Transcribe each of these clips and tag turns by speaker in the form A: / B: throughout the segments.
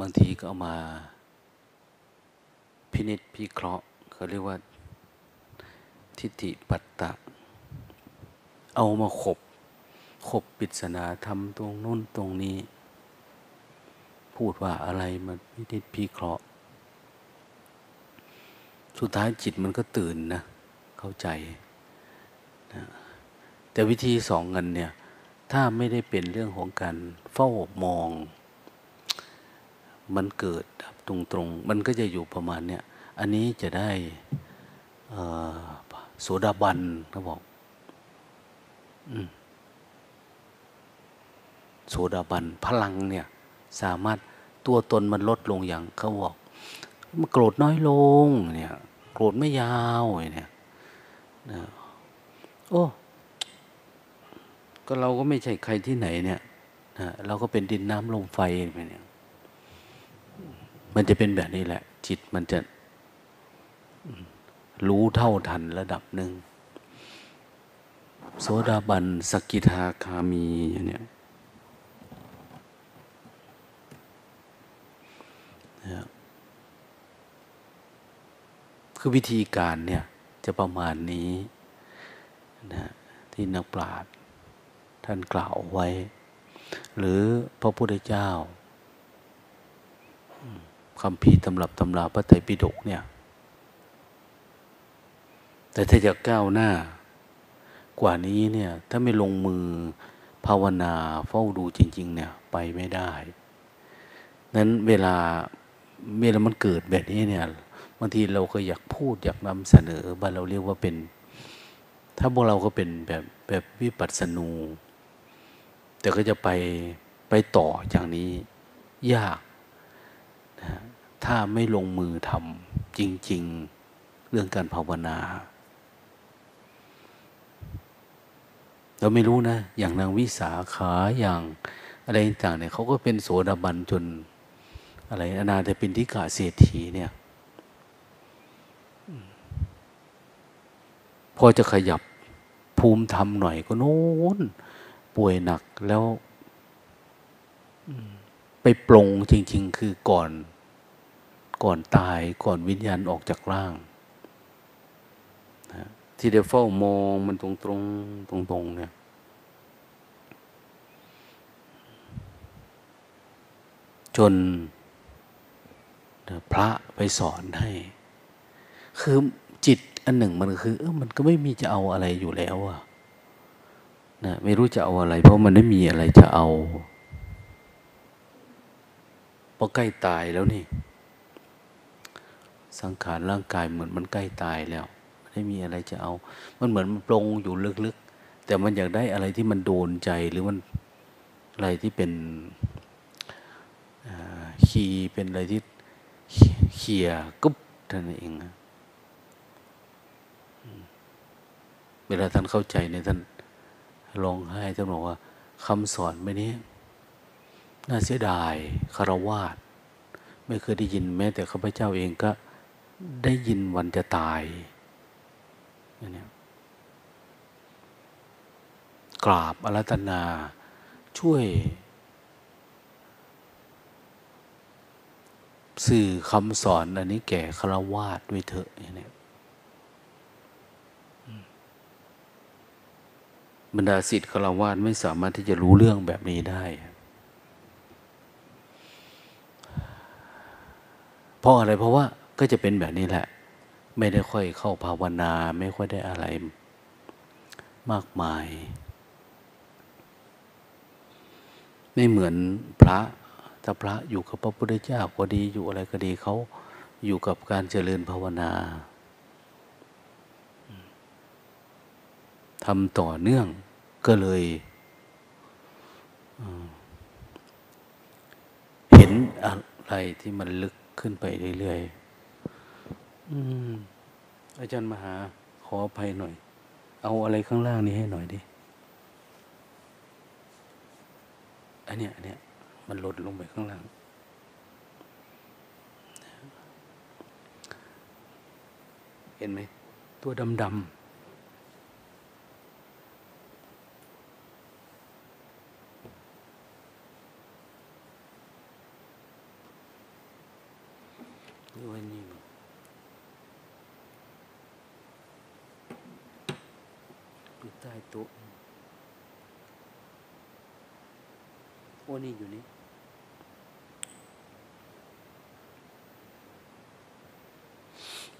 A: บางทีก็เอามาพินิษพิเคราะห์เขาเรียกว่า ทิฏฐิปัตตะ เอามาขบ ขบปริศนาทำตรงน้นตรงนี้ พูดว่าอะไรมันพินิษพิเคราะห์ สุดท้ายจิตมันก็ตื่นนะ เข้าใจนะแต่วิธีสองเงินเนี่ย ถ้าไม่ได้เป็นเรื่องของการเฝ้ามอง มันเกิดตรงๆ มันก็จะอยู่ประมาณเนี้ยอันนี้จะได้โสดาบันเขาบอกโสดาบันพลังเนี่ย สามารถตัวตนมันลดลงอย่างเขาบอกมันโกรธน้อยลงเนี่ยโกรธไม่ยาวเนี่ยโอ้ก็เราก็ไม่ใช่ใครที่ไหนเนี่ยเราก็เป็นดินน้ำลมไฟไปเนี่ย มันจะเป็นแบบนี้แหละ จิตมันจะรู้เท่าทันระดับหนึ่งโสดาบันสกิทาคามีอย่างเนี้ยคือวิธีการเนี่ยจะประมาณนี้นะที่นักปราชญ์ท่านกล่าวไว้ หรือพระพุทธเจ้า คำพีตำรับตำราพระไตรปิฎกเนี่ย แต่ถ้าจะก้าวหน้ากว่านี้เนี่ย ถ้าไม่ลงมือภาวนาเฝ้าดูจริง ๆ เนี่ย ไปไม่ได้นั้นเวลาเวลามันเกิดแบบนี้เนี่ยบางทีเราก็อยากพูดอยากนำเสนอบ้านเราเรียกว่าเป็น ถ้าพวกเราก็เป็นแบบแบบวิปัสสนู แต่ก็จะไปไปต่ออย่างนี้ยาก ถ้าไม่ลงมือทำจริง ๆ เรื่องการภาวนา เราไม่รู้นะ อย่างนางวิสาขาอย่างอะไรต่างเนี่ยเขาก็เป็นโสดาบันจน อะไรอนาถปินทิกาเศรษฐีเนี่ยพอจะขยับภูมิธรรมหน่อยก็โน้นป่วยหนักแล้วไปปลงจริง ๆ คือก่อน ก่อนตายก่อนวิญญาณออกจากร่างนะที่เดี๋ยวเฝ้ามองมันตรงตรงตรงตรงเนี่ย จนพระไปสอนให้ คือจิตอันหนึ่งมันคือเออมันก็ไม่มีจะเอาอะไรอยู่แล้วอะนะไม่รู้จะเอาอะไร เพราะมันไม่มีอะไรจะเอาเพราะใกล้ตายแล้วนี่ สังขารร่างกายเหมือนมันใกล้ตายแล้วไม่มีอะไรจะเอา มันเหมือนมันปรงอยู่ลึกๆ แต่มันอยากได้อะไรที่มันโดนใจหรือมันอะไรที่เป็นคีเป็นอะไรที่เขี่ยกุ๊บท่านเองเวลาท่านเข้าใจเนี่ยท่านร้องไห้ท่านบอกว่าคำสอนไม่นี้น่าเสียดายคารวาสไม่เคยได้ยินแม้แต่ข้าพเจ้าเองก็ ได้ยินวันจะตายนี่กราบอารัตนา ช่วย สื่อคำสอนอันนี้แก่คาวาสด้วยเถอะอย่างนี้บรรดาสิทธิ์ฆราวาสไม่สามารถที่จะรู้เรื่องแบบนี้ได้ เพราะอะไรเพราะว่า ก็จะเป็นแบบนี้แหละ ไม่ได้ค่อยเข้าภาวนา ไม่ค่อยได้อะไร มากมาย ไม่เหมือนพระถ้าพระอยู่กับพระพุทธเจ้าก็ดีอยู่อะไรก็ดีเขาอยู่กับการเจริญภาวนาทำต่อเนื่องก็เลยเห็นอะไรที่มันลึกขึ้นไปเรื่อยๆ อาจารย์มหา ขออภัยหน่อย เอาอะไรข้างล่างนี้ให้หน่อยดิอันเนี้ยอันเนี้ยมันหล่นลงไปข้างล่าง เห็นไหม ตัวดำๆไว้นี่อยู่ ใต้โต๊ะโอ้นี่อยู่นี่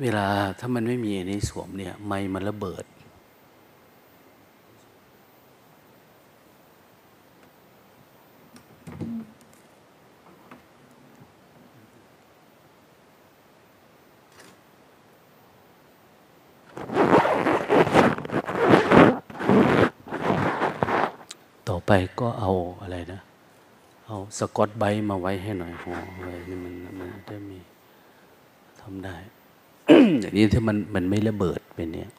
A: เวลาถ้ามันไม่มีอันนี้สวมเนี่ย ไม้มันระเบิด ไปก็เอาอะไรนะ เอาสกอตไบมาไว้ให้หน่อยหัวไว้นี่มันมันจะมีทำได้อย่างนี้ถ้ามันมันไม่ระเบิดเป็นเนี้ย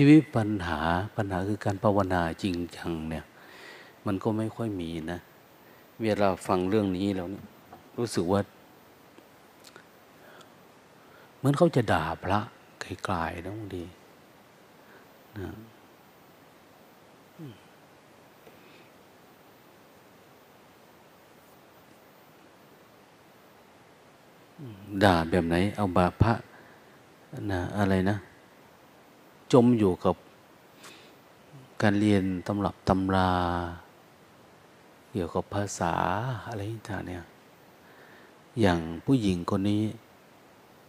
A: ทีวิปัญหาปัญหาคือการภาวนาจริงจังเนี่ย มันก็ไม่ค่อยมีนะ เวลาฟังเรื่องนี้แล้วเนี่ยรู้สึกว่าเหมือนเขาจะด่าพระไกลๆนะบางทีนะด่าแบบไหน เอาบาพระนะอะไรนะ จมอยู่กับการเรียนตำรับตำรา เกี่ยวกับภาษาอะไรต่างเนี่ย อย่างผู้หญิงคนนี้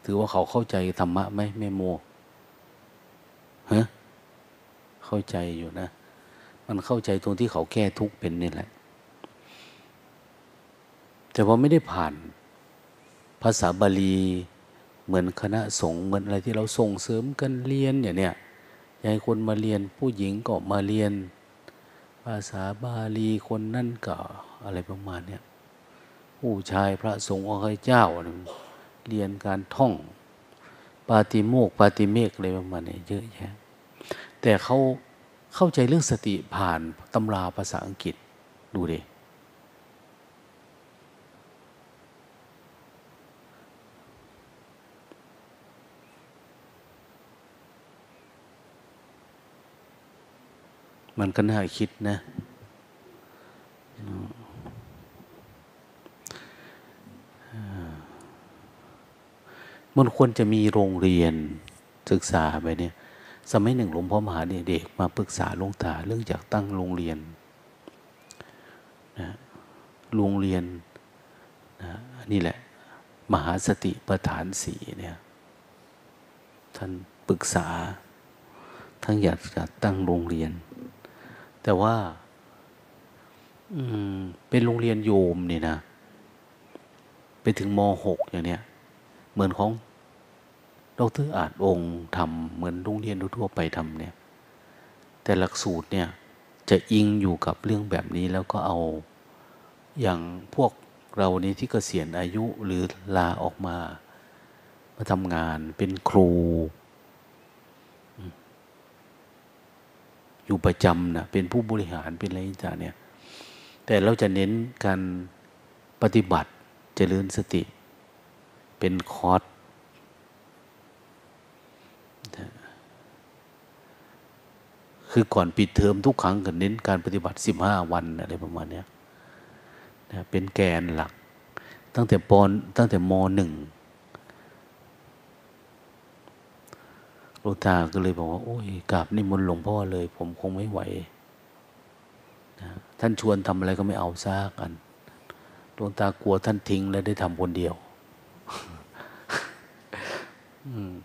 A: ถือว่าเขาเข้าใจธรรมะไหมแม่โมฮะเข้าใจอยู่นะ มันเข้าใจตรงที่เขาแก้ทุกข์เป็นนี่แหละ แต่ว่าไม่ได้ผ่านภาษาบาลีเหมือนคณะสงฆ์เหมือนอะไรที่เราส่งเสริมกันเรียนอย่างเนี้ย ยายคนมาเรียนผู้หญิงก็มาเรียน ภาษาบาลีคนนั่นก็อะไรประมาณเนี้ยผู้ชายพระสงฆ์องค์เจ้าเรียนการท่อง ปาติโมกปาติเมกอะไรประมาณนี้เยอะแยะแต่เขาเข้าใจเรื่องสติผ่านตำราภาษาอังกฤษดูดิ มันก็น่าคิดนะ มันควรจะมีโรงเรียนศึกษาไปเนี่ย สมัยหนึ่งหลวงพ่อมหาเด็กมาปรึกษาหลวงตาเรื่องจากตั้งโรงเรียนนะโรงเรียนนะนี่แหละ มหาสติประฐานสีเนี่ย ท่านปรึกษา ทั้งอยากจะตั้งโรงเรียน แต่ว่าเป็นโรงเรียนโยมนี่นะ ไปถึงมหกอย่างเนี้ย เหมือนของดรอาจองค์ทำเหมือนโรงเรียนทั่วไปทำเนี่ย แต่หลักสูตรเนี่ย จะอิงอยู่กับเรื่องแบบนี้แล้วก็เอาอย่างพวกเรานี้ที่เกษียณอายุหรือลาออกมา มาทำงานเป็นครู อยู่ประจำนะเป็นผู้บริหารเป็นอะไรต่างเนี่ย แต่เราจะเน้นการปฏิบัติเจริญสติ เป็นคอร์สคือก่อนปิดเทอมทุกครั้งก็เน้นการปฏิบัติสิบห้าวันอะไรประมาณนี้นะเป็นแกนหลัก ตั้งแต่ปอนตั้งแต่มหนึ่ง หลวงตาก็เลยบอกว่า โอ้ยกราบนิมนต์หลวงพ่อเลย ผมคงไม่ไหวนะท่านชวนทำอะไรก็ไม่เอาซากันหลวงตากลัวท่านทิ้งแล้วได้ทำคนเดียว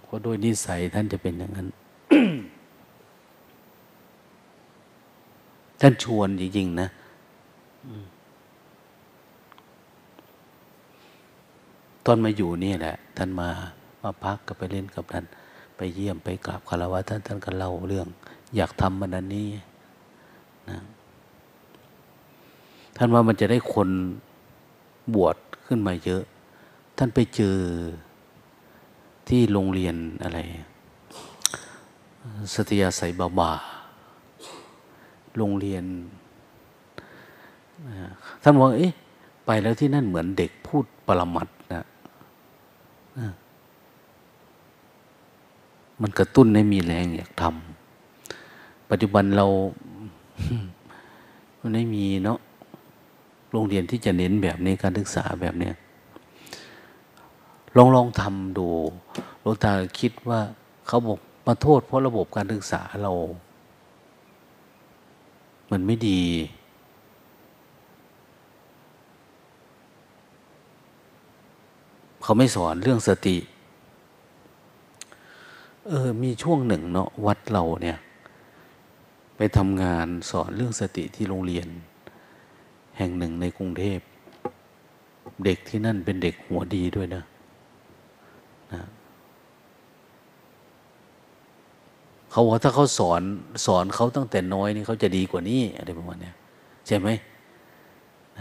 A: เพราะด้วยนิสัยท่านจะเป็นอย่างนั้น ท่านชวนจริง ๆ นะตอนมาอยู่นี่แหละ ท่านมามาพักกับไปเล่นกับท่าน ไปเยี่ยมไปกราบคารวะท่านท่านก็เล่าเรื่อง อยากทำมันนั้นนี้นะท่านว่ามันจะได้คนบวชขึ้นมาเยอะ ท่านไปเจอที่โรงเรียนอะไร สติยาใสบาบา โรงเรียน ท่านบอกเอ๊ะไปแล้วที่นั่นเหมือนเด็กพูดปรมัดนะ มันกระตุ้นให้มีแรงอยากทำปัจจุบันเรา มันไม่มีเนาะโรงเรียนที่จะเน้นแบบนี้การศึกษาแบบเนี้ยลองลองทำดูหลวงตาคิดว่าเขาบอกมาโทษเพราะระบบการศึกษาเรา มันไม่ดี เขาไม่สอนเรื่องสติ เออ มีช่วงหนึ่งเนาะวัดเราเนี่ย ไปทำงานสอนเรื่องสติที่โรงเรียน แห่งหนึ่งในกรุงเทพ เด็กที่นั่นเป็นเด็กหัวดีด้วยนะนะเขาว่าถ้าเขาสอนสอนเขาตั้งแต่น้อยนี่เขาจะดีกว่านี้อะไรประมาณนี้ใช่ไหม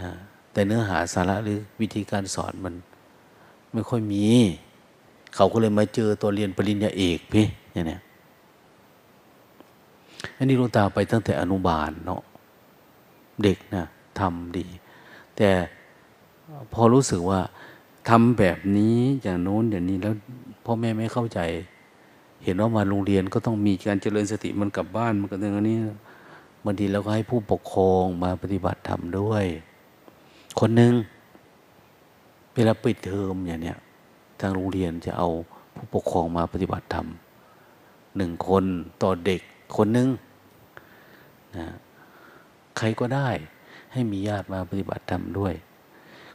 A: นะแต่เนื้อหาสาระหรือวิธีการสอนมันไม่ค่อยมี เขาก็เลยมาเจอตัวเรียนปริญญาเอกพี่อย่างนี้อันนี้ลุงตาไปตั้งแต่อนุบาลเนาะเด็กนะทำดี แต่พอรู้สึกว่าทำแบบนี้อย่างโน้นอย่างนี้แล้วพ่อแม่ไม่เข้าใจ เห็นว่ามาโรงเรียนก็ต้องมีการเจริญสติมันกลับบ้านมันก็อย่างนี้บางทีเราก็ให้ผู้ปกครองมาปฏิบัติธรรมด้วย คนหนึ่งเวลาปิดเทอมอย่างเนี้ย ทางโรงเรียนจะเอาผู้ปกครองมาปฏิบัติธรรมหนึ่งคนต่อเด็กคนหนึ่งนะใครก็ได้ให้มีญาติมาปฏิบัติธรรมด้วย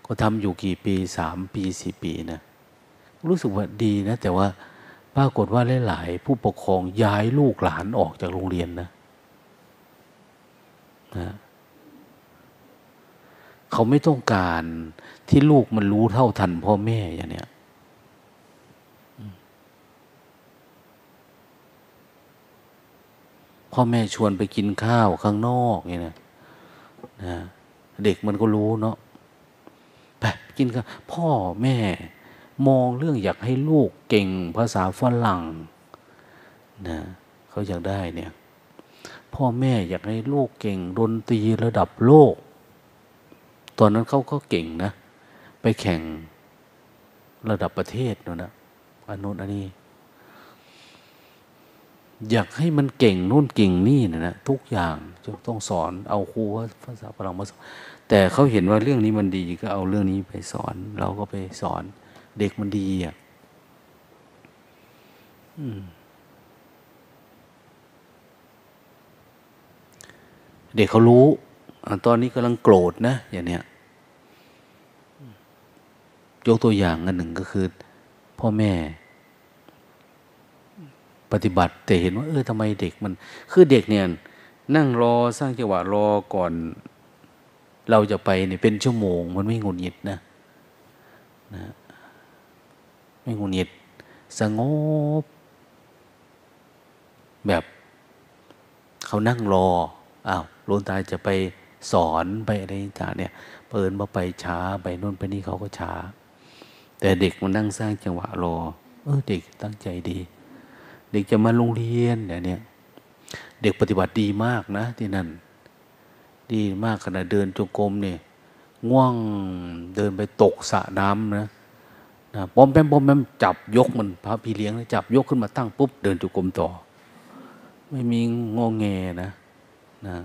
A: ก็ทำอยู่กี่ปีสามปีสี่ปีนะรู้สึกว่าดีนะ แต่ว่าปรากฏว่าหลาย ๆ ผู้ปกครองย้ายลูกหลานออกจากโรงเรียนนะนะเขาไม่ต้องการที่ลูกมันรู้เท่าทันพ่อแม่อย่างเนี้ย พ่อแม่ชวนไปกินข้าวข้างนอกเนี่ยนะนะเด็กมันก็รู้เนาะไปกินข้าวพ่อแม่มองเรื่องอยากให้ลูกเก่งภาษาฝรั่งนะเขาอยากได้เนี่ยพ่อแม่อยากให้ลูกเก่งดนตรีระดับโลก ตอนนั้นเขาก็เก่งนะ ไปแข่งระดับประเทศเนาะนะอันนู้นอันนี้ อยากให้มันเก่งนู่นเก่งนี่นะนะทุกอย่างจะต้องสอนเอาครูภาษาฝรั่งมาสอนแต่เขาเห็นว่าเรื่องนี้มันดีก็เอาเรื่องนี้ไปสอน เราก็ไปสอน เด็กมันดีอะเด็กเขารู้ตอนนี้กำลังโกรธนะ อย่างเนี้ยยกตัวอย่างอันหนึ่งก็คือ พ่อแม่ ปฏิบัติ แต่เห็นว่าเออทำไมเด็กมัน คือเด็กเนี่ยนั่งรอสร้างจังหวะรอก่อน เราจะไปเนี่ยเป็นชั่วโมง มันไม่งุนหิดนะนะไม่งุนงิดสงบ แบบเขานั่งรออ้าวลุงตาจะไปสอนไปอะไรต่างเนี่ยเปิดมาไปช้าไปนู่นไปนี่เขาก็ช้า แต่เด็กมันนั่งสร้างจังหวะรอ เออเด็กตั้งใจดี เด็กจะมาโรงเรียนเนี่ยเด็กปฏิบัติดีมากนะ ที่นั่น ดีมากขณะเดินจงกรมเนี่ยง่วงเดินไปตกสระน้ำนะนะปอมแปมปอมแปมจับยกมันพระพี่เลี้ยงจับยกขึ้นมาตั้งปุ๊บเดินจุกรมต่อ ไม่มีงงแงนะนะ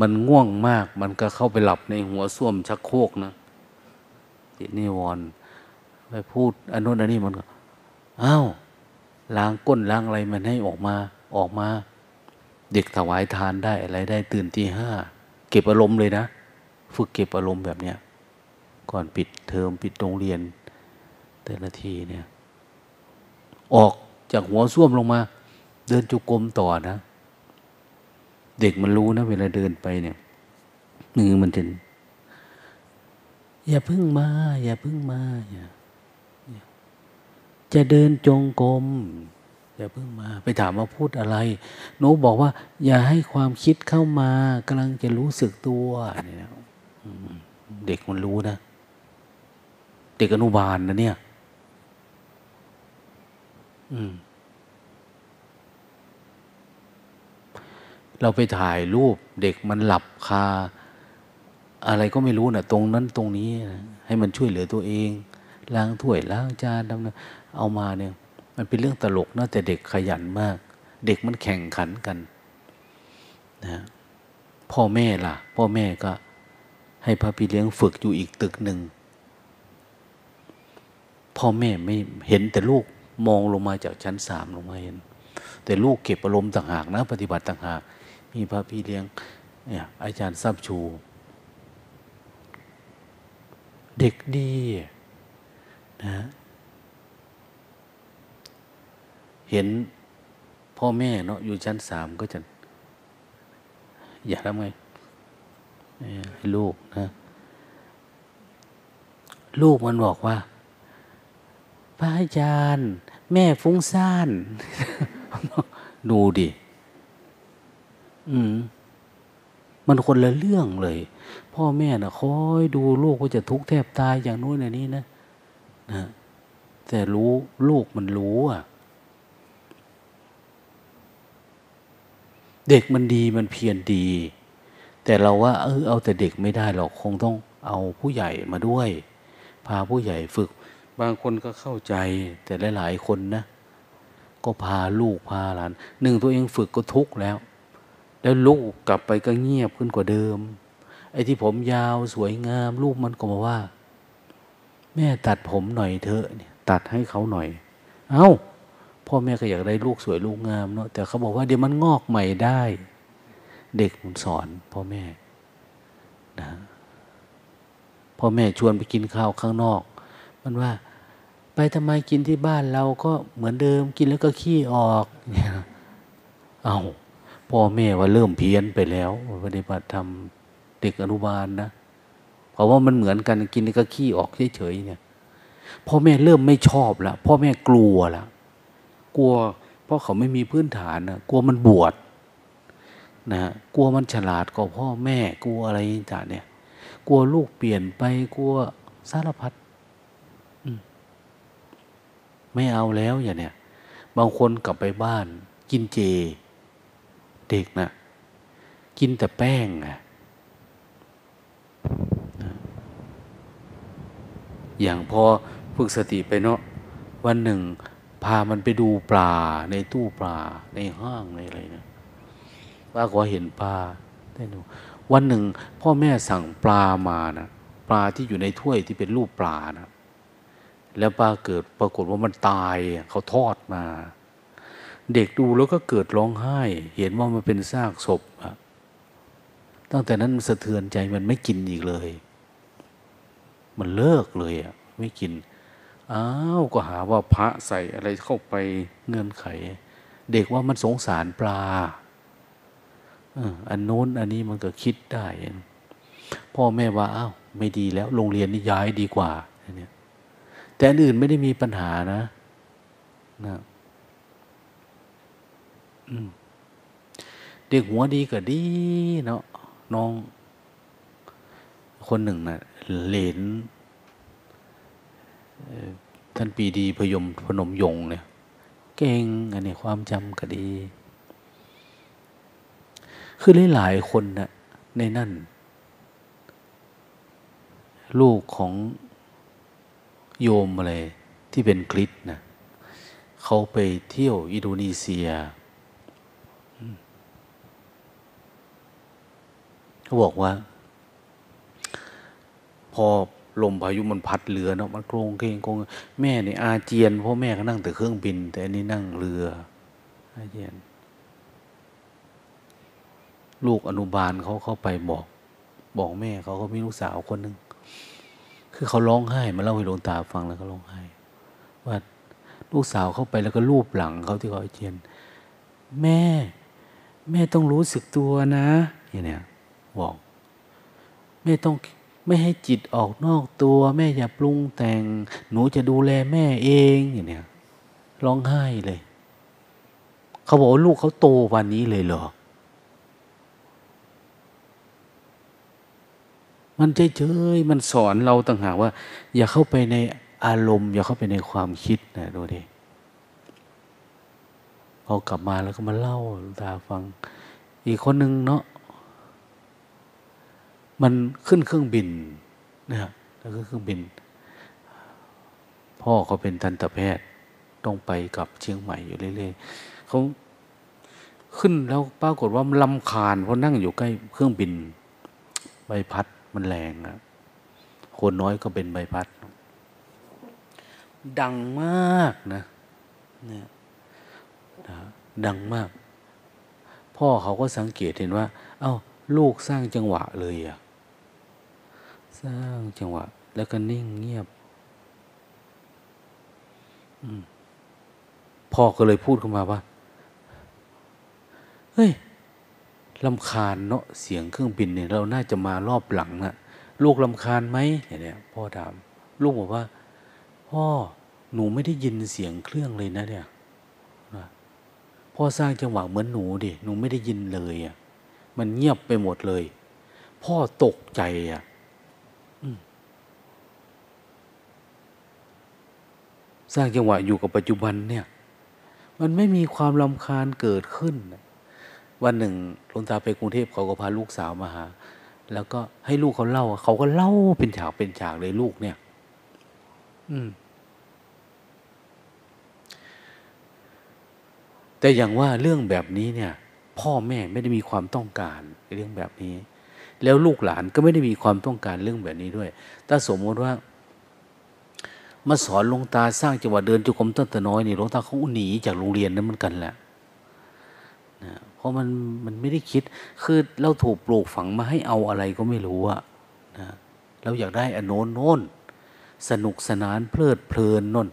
A: มันง่วงมากมันก็เข้าไปหลับในหัวส้วมชักโครกนะตินิวรณ์ไปพูดอันนู้นอันนี้มันก็อ้าว ล้างก้นล้างอะไรมันให้ออกมาออกมา เด็กถวายทานได้อะไรได้ตื่นตีห้าเก็บอารมณ์เลยนะ ฝึกเก็บอารมณ์แบบเนี้ยก่อนปิดเทอมปิดโรงเรียน แต่ละทีเนี่ยออกจากหัวส้วมลงมา เดินจุกรมต่อนะ เด็กมันรู้นะ เวลาเดินไปเนี่ยมือมันถึงอย่าพึ่งมา อย่าพึ่งมาอย่า จะเดินจงกรมอย่าพึ่งมา ไปถามว่าพูดอะไร หนูบอกว่า อย่าให้ความคิดเข้ามากำลังจะรู้สึกตัวเนี่ยเด็กมันรู้นะ เด็กอนุบาลนะเนี่ย อืมเราไปถ่ายรูปเด็กมันหลับคา อะไรก็ไม่รู้นะตรงนั้นตรงนี้นะให้มันช่วยเหลือตัวเองล้างถ้วยล้างจานทำนะ เอามาเนี่ยมันเป็นเรื่องตลกนะแต่เด็กขยันมาก เด็กมันแข่งขันกันนะพ่อแม่ล่ะ พ่อแม่ก็ ให้พระพี่เลี้ยงฝึกอยู่อีกตึกหนึ่งพ่อแม่ไม่เห็นแต่ลูกมองลงมาจากชั้นสามลงมาเห็น แต่ลูกเก็บอารมณ์ต่างหากนะ ปฏิบัติต่างหากมีพระพี่เลี้ยงเนี่ยอาจารย์ซับชู เด็กดีนะ เห็นพ่อแม่เนาะอยู่ชั้นสามก็จะ อย่าทำไงให้ลูกนะ ลูกมันบอกว่า พระอาจารย์ แม่ฟุ้งซ่าน ดูดิ อืมมันคนละเรื่องเลย พ่อแม่นะ่ะคอยดูลูกว่าจะทุกข์แทบตายอย่างนู้นอย่างนี้นะนะแต่รู้ลูกมันรู้อะ เด็กมันดีมันเพียรดี แต่เราว่าเออเอาแต่เด็กไม่ได้เราคงต้องเอาผู้ใหญ่มาด้วย พาผู้ใหญ่ฝึก บางคนก็เข้าใจแต่หลายๆคนนะก็พาลูกพาหลานหนึ่งตัวเองฝึกก็ทุกข์แล้ว แล้วลูกกลับไปก็เงียบขึ้นกว่าเดิม ไอ้ที่ผมยาวสวยงาม ลูกมันก็มาว่า แม่ตัดผมหน่อยเถอะเนี่ยตัดให้เขาหน่อย เอา้า พ่อแม่ก็อยากได้ลูกสวยลูกงามเนาะแต่เขาบอกว่าเดี๋ยวมันงอกใหม่ได้ เด็กมันสอนพ่อแม่นะพ่อแม่ชวนไปกินข้าวข้างนอก มันว่า ไปทำไมกินที่บ้านเราก็เหมือนเดิมกินแล้วก็ขี้ออกเนี่ยเอาพ่อแม่ว่าเริ่มเพี้ยนไปแล้วปฏิบัติธรรมเด็กอนุบาลนะเพราะว่ามันเหมือนกันกินแล้วก็ขี้ออกเฉยๆเนี่ยพ่อแม่เริ่มไม่ชอบแล้วพ่อแม่กลัวแล้ว กลัว เพราะเขาไม่มีพื้นฐานนะกลัวมันบวชนะกลัวมันฉลาดกว่าพ่อแม่ กลัวอะไรต่างเนี่ยกลัวลูกเปลี่ยนไปกลัวสารพัดไม่เอาแล้วอย่างเนี้ยบางคนกลับไปบ้าน กินเจ เด็กนะกินแต่แป้งอะอย่างพอฝึกสติไปเนาะวันหนึ่ง พามันไปดูปลาในตู้ปลาในห้างในอะไรนะว่าก็เห็นปลาได้ดูวันหนึ่ง พ่อแม่สั่งปลามานะปลาที่อยู่ในถ้วยที่เป็นรูปปลานะแล้วปลาเกิดปรากฏว่ามันตายเขาทอดมา เด็กดูแล้วก็เกิดร้องไห้ เห็นว่ามันเป็นซากศพอะตั้งแต่นั้นสะเทือนใจมันไม่กินอีกเลย มันเลิกเลยอะไม่กิน อ้าวก็หาว่าพระใส่อะไรเข้าไปเงื่อนไข เด็กว่ามันสงสารปลาอันโน้นอันนี้มันก็คิดได้ พ่อแม่ว่าอ้าวไม่ดีแล้ว โรงเรียนนี่ย้ายดีกว่าเนี่ยแต่อันอื่นไม่ได้มีปัญหานะนะเด็กหัวดีก็ดีเนาะน้อง คนหนึ่งนะ่ะเหลน ท่านปีดีพยมพนมยงเนี่ยเก่งอันนี้ความจำก็ดี คือหลายๆคนนะในนั่น ลูกของโยมอะไรที่เป็นคริสนะเขาไปเที่ยวอินโดนีเซียเขาบอกว่า พอ ลมพายุมันพัดเรือเนาะมันโครงเคงโครงแม่เนี่ยอาเจียนเพราะแม่ก็นั่งแต่เครื่องบิน แต่อันนี้นั่งเรือ อาเจียน ลูกอนุบาลเขาเข้าไปบอก บอกแม่เขาก็มีลูกสาวคนหนึ่งคือเขาร้องไห้มาเล่าให้หลวงตาฟังแล้วก็ร้องไห้ ว่าลูกสาวเข้าไปแล้วก็รูปหลังเขาที่เขาอาเจียน แม่ แม่ต้องรู้สึกตัวนะอย่างเนี้ยบอกแม่ต้อง ไม่ให้จิตออกนอกตัว แม่อย่าปรุงแต่ง หนูจะดูแลแม่เองอย่างเนี้ยร้องไห้เลย เขาบอกว่าลูกเขาโตวันนี้เลยเหรอ มันเฉยๆมันสอนเราต่างหากว่า อย่าเข้าไปในอารมณ์ อย่าเข้าไปในความคิดนะดูดิพอกลับมาแล้วก็มาเล่าตาฟัง อีกคนหนึ่งเนาะ มันขึ้นเครื่องบินนะฮะแล้วก็เครื่องบิน พ่อเขาเป็นทันตแพทย์ต้องไปกับเชียงใหม่อยู่เรื่อยๆเขาขึ้นแล้วปรากฏว่ามันลำคาญเพราะนั่งอยู่ใกล้เครื่องบิน ใบพัดมันแรงอะคนน้อยก็เป็นใบพัด ดังมากนะเนี่ยดังมาก พ่อเขาก็สังเกตเห็นว่า เอา้า ลูกสร้างจังหวะเลยอะ สร้างจังหวะ แล้วก็นิ่งเงียบพ่อก็เลยพูดขึ้นมาว่า เฮ้ยลำคาญเนาะเสียงเครื่องบินเนี่ย เราน่าจะมารอบหลังนะ่ะ ลูกลำคาญไหมเนี่ยพ่อถาม ลูกบอกว่า พ่อหนูไม่ได้ยินเสียงเครื่องเลยนะเนี่ยพ่อสร้างจังหวะเหมือนหนูดิหนูไม่ได้ยินเลยอะมันเงียบไปหมดเลย พ่อตกใจอะ สร้างจังหวะอยู่กับปัจจุบันเนี่ย มันไม่มีความลำคาญเกิดขึ้น วันหนึ่งหลวงตาไปกรุงเทพเขาก็พาลูกสาวมาหา แล้วก็ให้ลูกเขาเล่าเขาก็เล่าเป็นฉากเป็นฉากเลยลูกเนี่ย อืมแต่อย่างว่าเรื่องแบบนี้เนี่ย พ่อแม่ไม่ได้มีความต้องการเรื่องแบบนี้ แล้วลูกหลานก็ไม่ได้มีความต้องการเรื่องแบบนี้ด้วย ถ้าสมมติว่า มาสอนลงตาสร้างจังหวะเดินจุกมตั้งแต่น้อยนี่ลงตาเขาหนีจากโรงเรียนนั้นเหมือนกันแหละนะเพราะมันมันไม่ได้คิด คือเราถูกปลูกฝังมาให้เอาอะไรก็ไม่รู้อะนะเราอยากได้อนโนนโน้นสนุกสนานเพลิดเพลินนน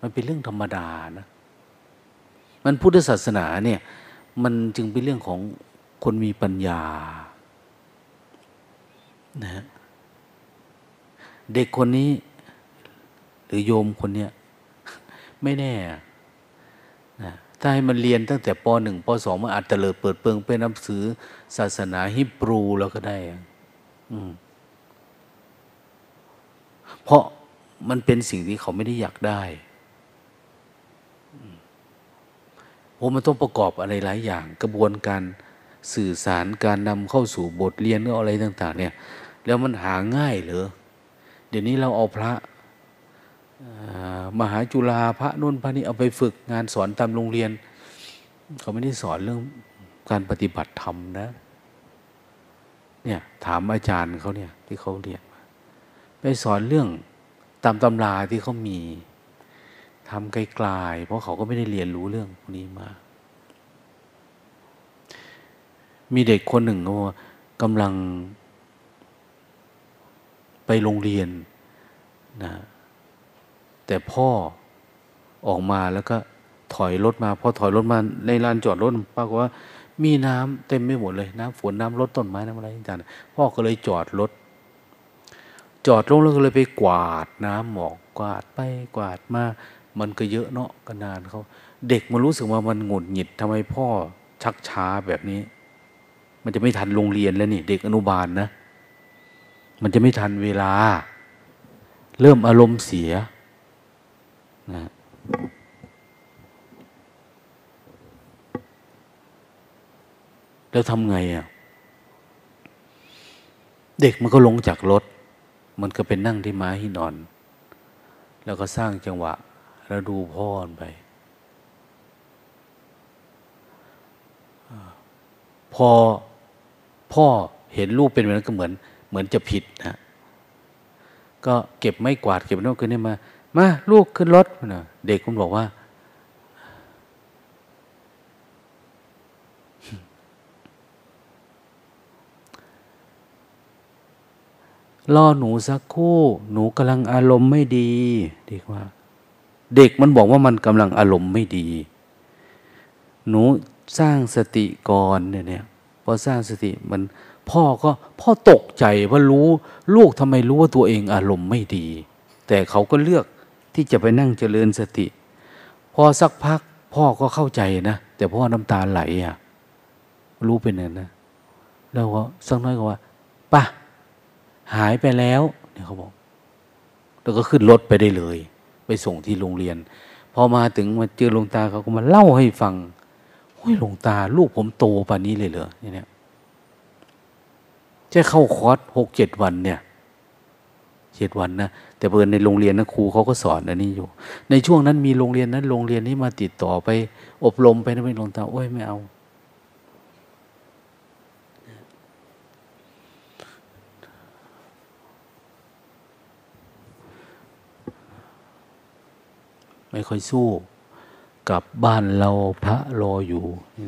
A: มันเป็นเรื่องธรรมดานะมันพุทธศาสนาเนี่ย มันจึงเป็นเรื่องของคนมีปัญญา นะเด็กคนนี้ หรือโยมคนเนี้ยไม่แน่นะถ้าให้มันเรียนตั้งแต่ปหนึ่งปสองมันอาจจะเลิดเปิดเปิงเป็นหนังสือศาสนาฮิบรูแล้วก็ได้อืมเพราะมันเป็นสิ่งที่เขาไม่ได้อยากได้เพราะมันต้องประกอบอะไรหลายอย่าง กระบวนการสื่อสารการนำเข้าสู่บทเรียนหรืออะไรต่าง ๆ เนี่ย แล้วมันหาง่ายเหรอเดี๋ยวนี้เราเอาพระมหาจุฬาพระนุ่นพระนี้เอาไปฝึกงานสอนตามโรงเรียน เขาไม่ได้สอนเรื่องการปฏิบัติธรรมนะเนี่ยถามอาจารย์เขาเนี่ยที่เขาเรียนไปสอนเรื่องตามตำราที่เขามีทำไกลๆเพราะเขาก็ไม่ได้เรียนรู้เรื่องพวกนี้มา มีเด็กคนหนึ่งก็กำลัง ไปโรงเรียนนะแต่พ่อออกมาแล้วก็ถอยรถมาพอถอยรถมาในลานจอดรถปรากฏว่า มีน้ำเต็มไม่หมดเลยน้ำฝนน้ำรถต้นไม้น้ำอะไรต่างๆพ่อก็เลยจอดรถจอดลงแล้วก็เลยไปกวาดน้ำหมอกกวาดไปกวาดมา มันก็เยอะเนาะก็นานเขาเด็กมันรู้สึกว่ามันหงุดหงิดทำไมพ่อชักช้าแบบนี้ มันจะไม่ทันโรงเรียนแล้วนี่ เด็กอนุบาลนะ มันจะไม่ทันเวลา เริ่มอารมณ์เสียนะแล้วทำไงอะ เด็กมันก็ลงจากรถ มันก็เป็นนั่งที่ม้าหินอน แล้วก็สร้างจังหวะ แล้วดูพ่อไป พอพ่อเห็นลูกเป็นแบบนั้นก็เหมือน เหมือนจะผิดนะก็เก็บไม้กวาดเก็บโน่นขึ้นนี่มา มาลูกขึ้นรถนะเด็กคุณบอกว่า รอหนูสักคู่ หนูกำลังอารมณ์ไม่ดีเดีกว่า เด็กมันบอกว่ามันกำลังอารมณ์ไม่ดี หนูสร้างสติก่อนเนี่ยพอสร้างสติมัน พ่อก็พ่อตกใจว่ารู้ลูกทำไมรู้ว่าตัวเองอารมณ์ไม่ดี แต่เขาก็เลือกที่จะไปนั่งเจริญสติ พอสักพักพ่อก็เข้าใจนะแต่พ่อน้ำตาไหลอะรู้เป็นอย่างนั้นแล้วก็สักน้อยก็ว่าป่ะหายไปแล้วเนี่ยเขาบอก แล้วก็ขึ้นรถไปได้เลย ไปส่งที่โรงเรียน พอมาถึงมาเจอหลวงตาเขาก็มาเล่าให้ฟังโอ้ยหลวงตา ลูกผมโตป่านนี้เลยเหรอเนี่ย จะเข้าคอร์สหกเจ็ดวันเนี่ยเจ็ดวันนะแต่เพิ่อนในโรงเรียนนะครูเขาก็สอนอันนี้อยู่ ในช่วงนั้นมีโรงเรียนนั้นโรงเรียนนี้มาติดต่อไป อบรมไปนะไม่ลงตาโอ้ยไม่เอา ไม่ค่อยสู้กลับบ้านเราพระรออยู่นี่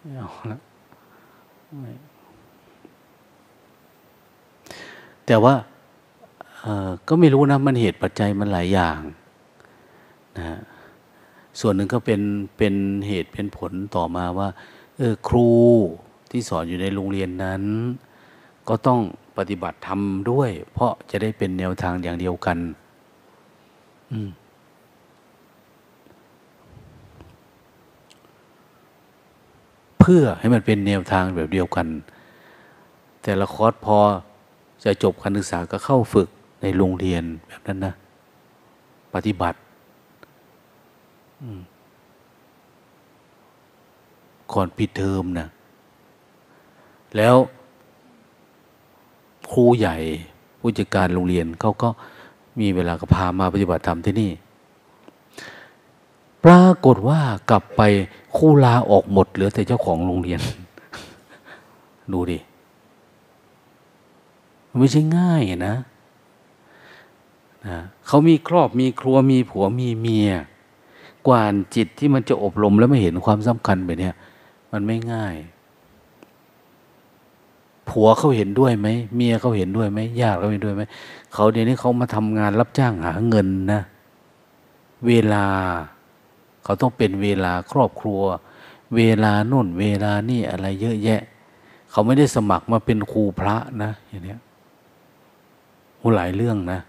A: ไม่เอาละ แต่ว่าก็ไม่รู้นะ มันเหตุปัจจัยมันหลายอย่างนะส่วนหนึ่งก็เป็นเป็นเหตุเป็นผลต่อมาว่าเออครูที่สอนอยู่ในโรงเรียนนั้น ก็ต้องปฏิบัติธรรมด้วย เพราะจะได้เป็นแนวทางอย่างเดียวกัน อืมเพื่อให้มันเป็นแนวทางแบบเดียวกัน แต่ละคอร์สพอ จะจบการศึกษาก็เข้าฝึกในโรงเรียนแบบนั้นนะ ปฏิบัติก่อนปิดเทอมนะแล้วครูใหญ่ผู้จัดการโรงเรียนเขาก็มีเวลาก็พามาปฏิบัติธรรมที่นี่ ปรากฏว่ากลับไปคู่ลาออกหมดเหลือแต่เจ้าของโรงเรียน ดูดิ มันไม่ใช่ง่ายนะนะเขามีครอบมีครัวมีผัวมีเมีย กว่านจิตที่มันจะอบรมแล้วไม่เห็นความสำคัญแบบนี้มันไม่ง่าย ผัวเขาเห็นด้วยไหมเมียเขาเห็นด้วยไหมญาติเขาเห็นด้วยไหมเขาเดี๋ยวนี้เขามาทำงานรับจ้างหาเงินนะ เวลา เขาต้องเป็นเวลาครอบครัว เวลาโน่น เวลานี่อะไรเยอะแยะ เขาไม่ได้สมัครมาเป็นครูพระนะอย่างนี้ หูหลายเรื่องนะ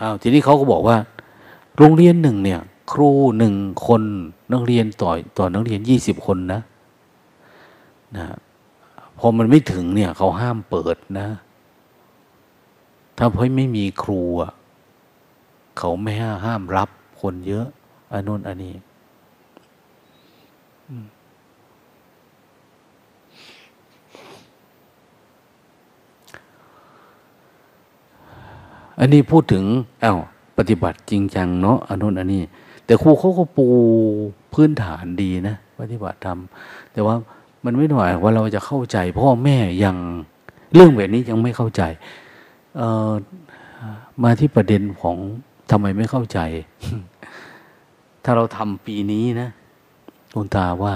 A: อ้าวทีนี้เขาก็บอกว่า โรงเรียนหนึ่งเนี่ย ครูหนึ่งคนนักเรียนต่อต่อนักเรียนยี่สิบคนนะนะพอมันไม่ถึงเนี่ย เขาห้ามเปิดนะ ถ้าเพราะไม่มีครูอะเขาไม่ห้ามรับคนเยอะอันนู้นอันนี้ อันนี้พูดถึงอา้าวปฏิบัติจริงจังเนาะอันนู้นอันนี้ แต่ครูเขาก็ปูพื้นฐานดีนะปฏิบัติทำแต่ว่ามันไม่หน่อยว่าเราจะเข้าใจพ่อแม่ยังเรื่องแบบนี้ยังไม่เข้าใจมาที่ประเด็นของทำไมไม่เข้าใจ ถ้าเราทำปีนี้นะลุงตาว่า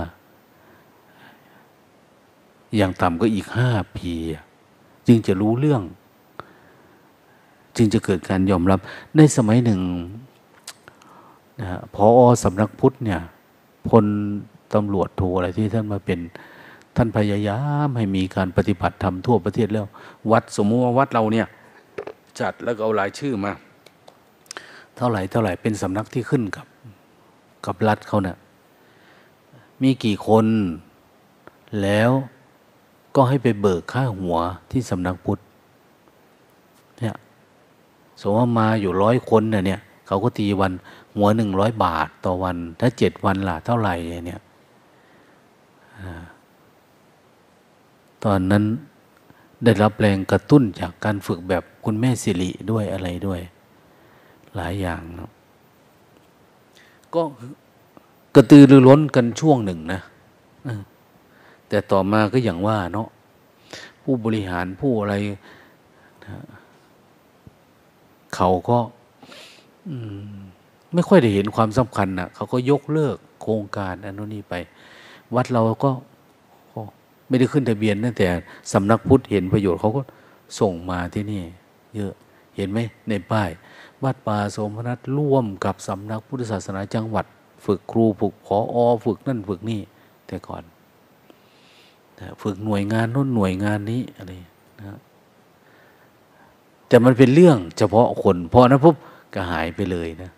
A: อย่างต่ำก็อีกห้าปี จึงจะรู้เรื่อง จึงจะเกิดการยอมรับ ในสมัยหนึ่งนะพอสำนักพุทธเนี่ยพลตำรวจโทอะไรที่ท่านมาเป็นท่านพยายามให้มีการปฏิบัติธรรมทั่วประเทศแล้ว วัดสมมติว่าวัดเราเนี่ยจัดแล้วก็เอารายชื่อมา เท่าไหร่เท่าไหร่เป็นสำนักที่ขึ้นกับกับรัฐเขาเนะ่ยมีกี่คนแล้วก็ให้ไปเบิกค่าหัวที่สำนักพุทธ สมมติว่ามาอยู่ร้อยคนเนี่ยเนี่ยเขาก็ตีวันหัวหนึ่งร้อยบาทต่อวัน ถ้าเจ็ดวันล่ะเท่าไหร่เนี่ยตอนนั้นได้รับแรงกระตุ้นจากการฝึกแบบคุณแม่สิริด้วยอะไรด้วย หลายอย่างนะก็กระตือรือร้นกันช่วงหนึ่งนะแต่ต่อมาก็อย่างว่าเนาะผู้บริหารผู้อะไรนะ เขาก็ไม่ค่อยได้เห็นความสำคัญนะเขาก็ยกเลิกโครงการอันนี้ไป วัดเราก็ไม่ได้ขึ้นทะเบียนตั้งแต่สำนักพุทธเห็นประโยชน์เขาก็ส่งมาที่นี่ เยอะเห็นไหมในป้าย วัดป่าสมนัตร่วมกับสำนักพุทธศาสนาจังหวัด ฝึกครูฝึกพออฝึกนั่นฝึกนี่ แต่ก่อนฝึกหน่วยงานน้นหน่วยงานนี้อะไรนะ แต่มันเป็นเรื่องเฉพาะคนพอนะปุ๊บก็หายไปเลยนะ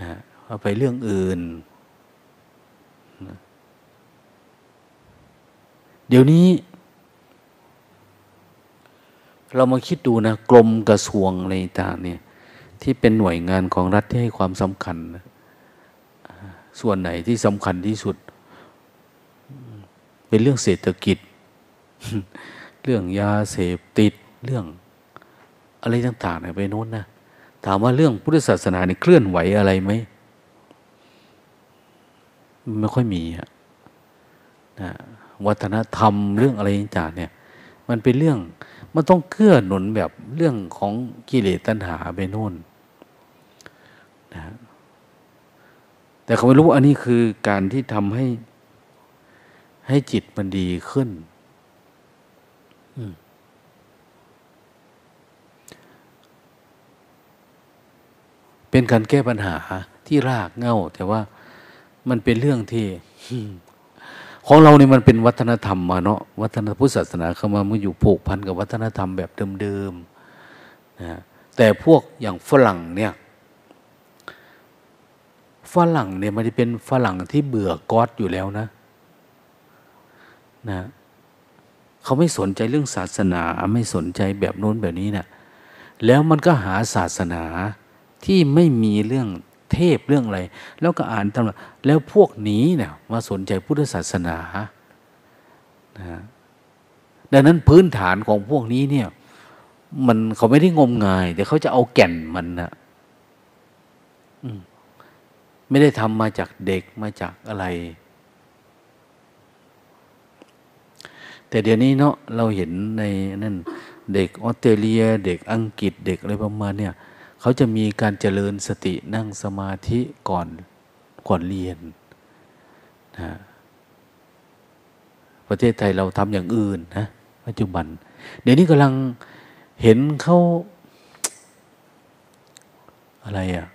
A: นะเอาไปเรื่องอื่นนะเดี๋ยวนี้ เรามาคิดดูนะกรมกระทรวงอะไรต่างเนี่ยที่เป็นหน่วยงานของรัฐที่ให้ความสำคัญส่วนไหนที่สำคัญที่สุด เป็นเรื่องเศรษฐกิจ เรื่องยาเสพติดเรื่อง อะไรต่างๆเนี่ยไปโน้นนะถามว่าเรื่องพุทธศาสนาเนี่เคลื่อนไหวอะไรไหมไม่ค่อยมีนะวัฒนธรรมเรื่องอะไรต่างๆเนี่ย มันเป็นเรื่องมันต้องเกื้อหนุนแบบเรื่องของกิเลสตัณหาไปโน่นนะแต่เขาไม่รู้อันนี้คือการที่ทำให้ให้จิตมันดีขึ้น เป็นการแก้ปัญหาที่รากเง่า แต่ว่ามันเป็นเรื่องที่ของเราเนี่ยมันเป็นวัฒนธรรมมาเนาะวัฒนพุทธศาสนาเข้ามามันอยู่ผูกพันกับวัฒนธรรมแบบเดิมๆนะแต่พวกอย่างฝรั่งเนี่ยฝรั่งเนี่ยมันจะเป็นฝรั่งที่เบื่อก๊อดอยู่แล้วนะนะเขาไม่สนใจเรื่องศาสนา ไม่สนใจแบบโน้นแบบนี้นะแล้วมันก็หาศาสนา ที่ไม่มีเรื่องเทพเรื่องอะไร แล้วก็อ่านตำราแล้วพวกนี้เนี่ยมาสนใจพุทธศาสนานะดังนั้นพื้นฐานของพวกนี้เนี่ยมันเขาไม่ได้งมงาย แต่เขาจะเอาแก่นมันนะไม่ได้ทำมาจากเด็กมาจากอะไร แต่เดี๋ยวนี้เนาะเราเห็นในนั่นเด็กออสเตรเลีย เด็กอังกฤษเด็กอะไรประมาณเนี่ย เขาจะมีการเจริญสตินั่งสมาธิก่อนก่อนเรียนนะประเทศไทยเราทำอย่างอื่นนะปัจจุบัน เดี๋ยวนี้กำลังเห็นเขาอะไรอะ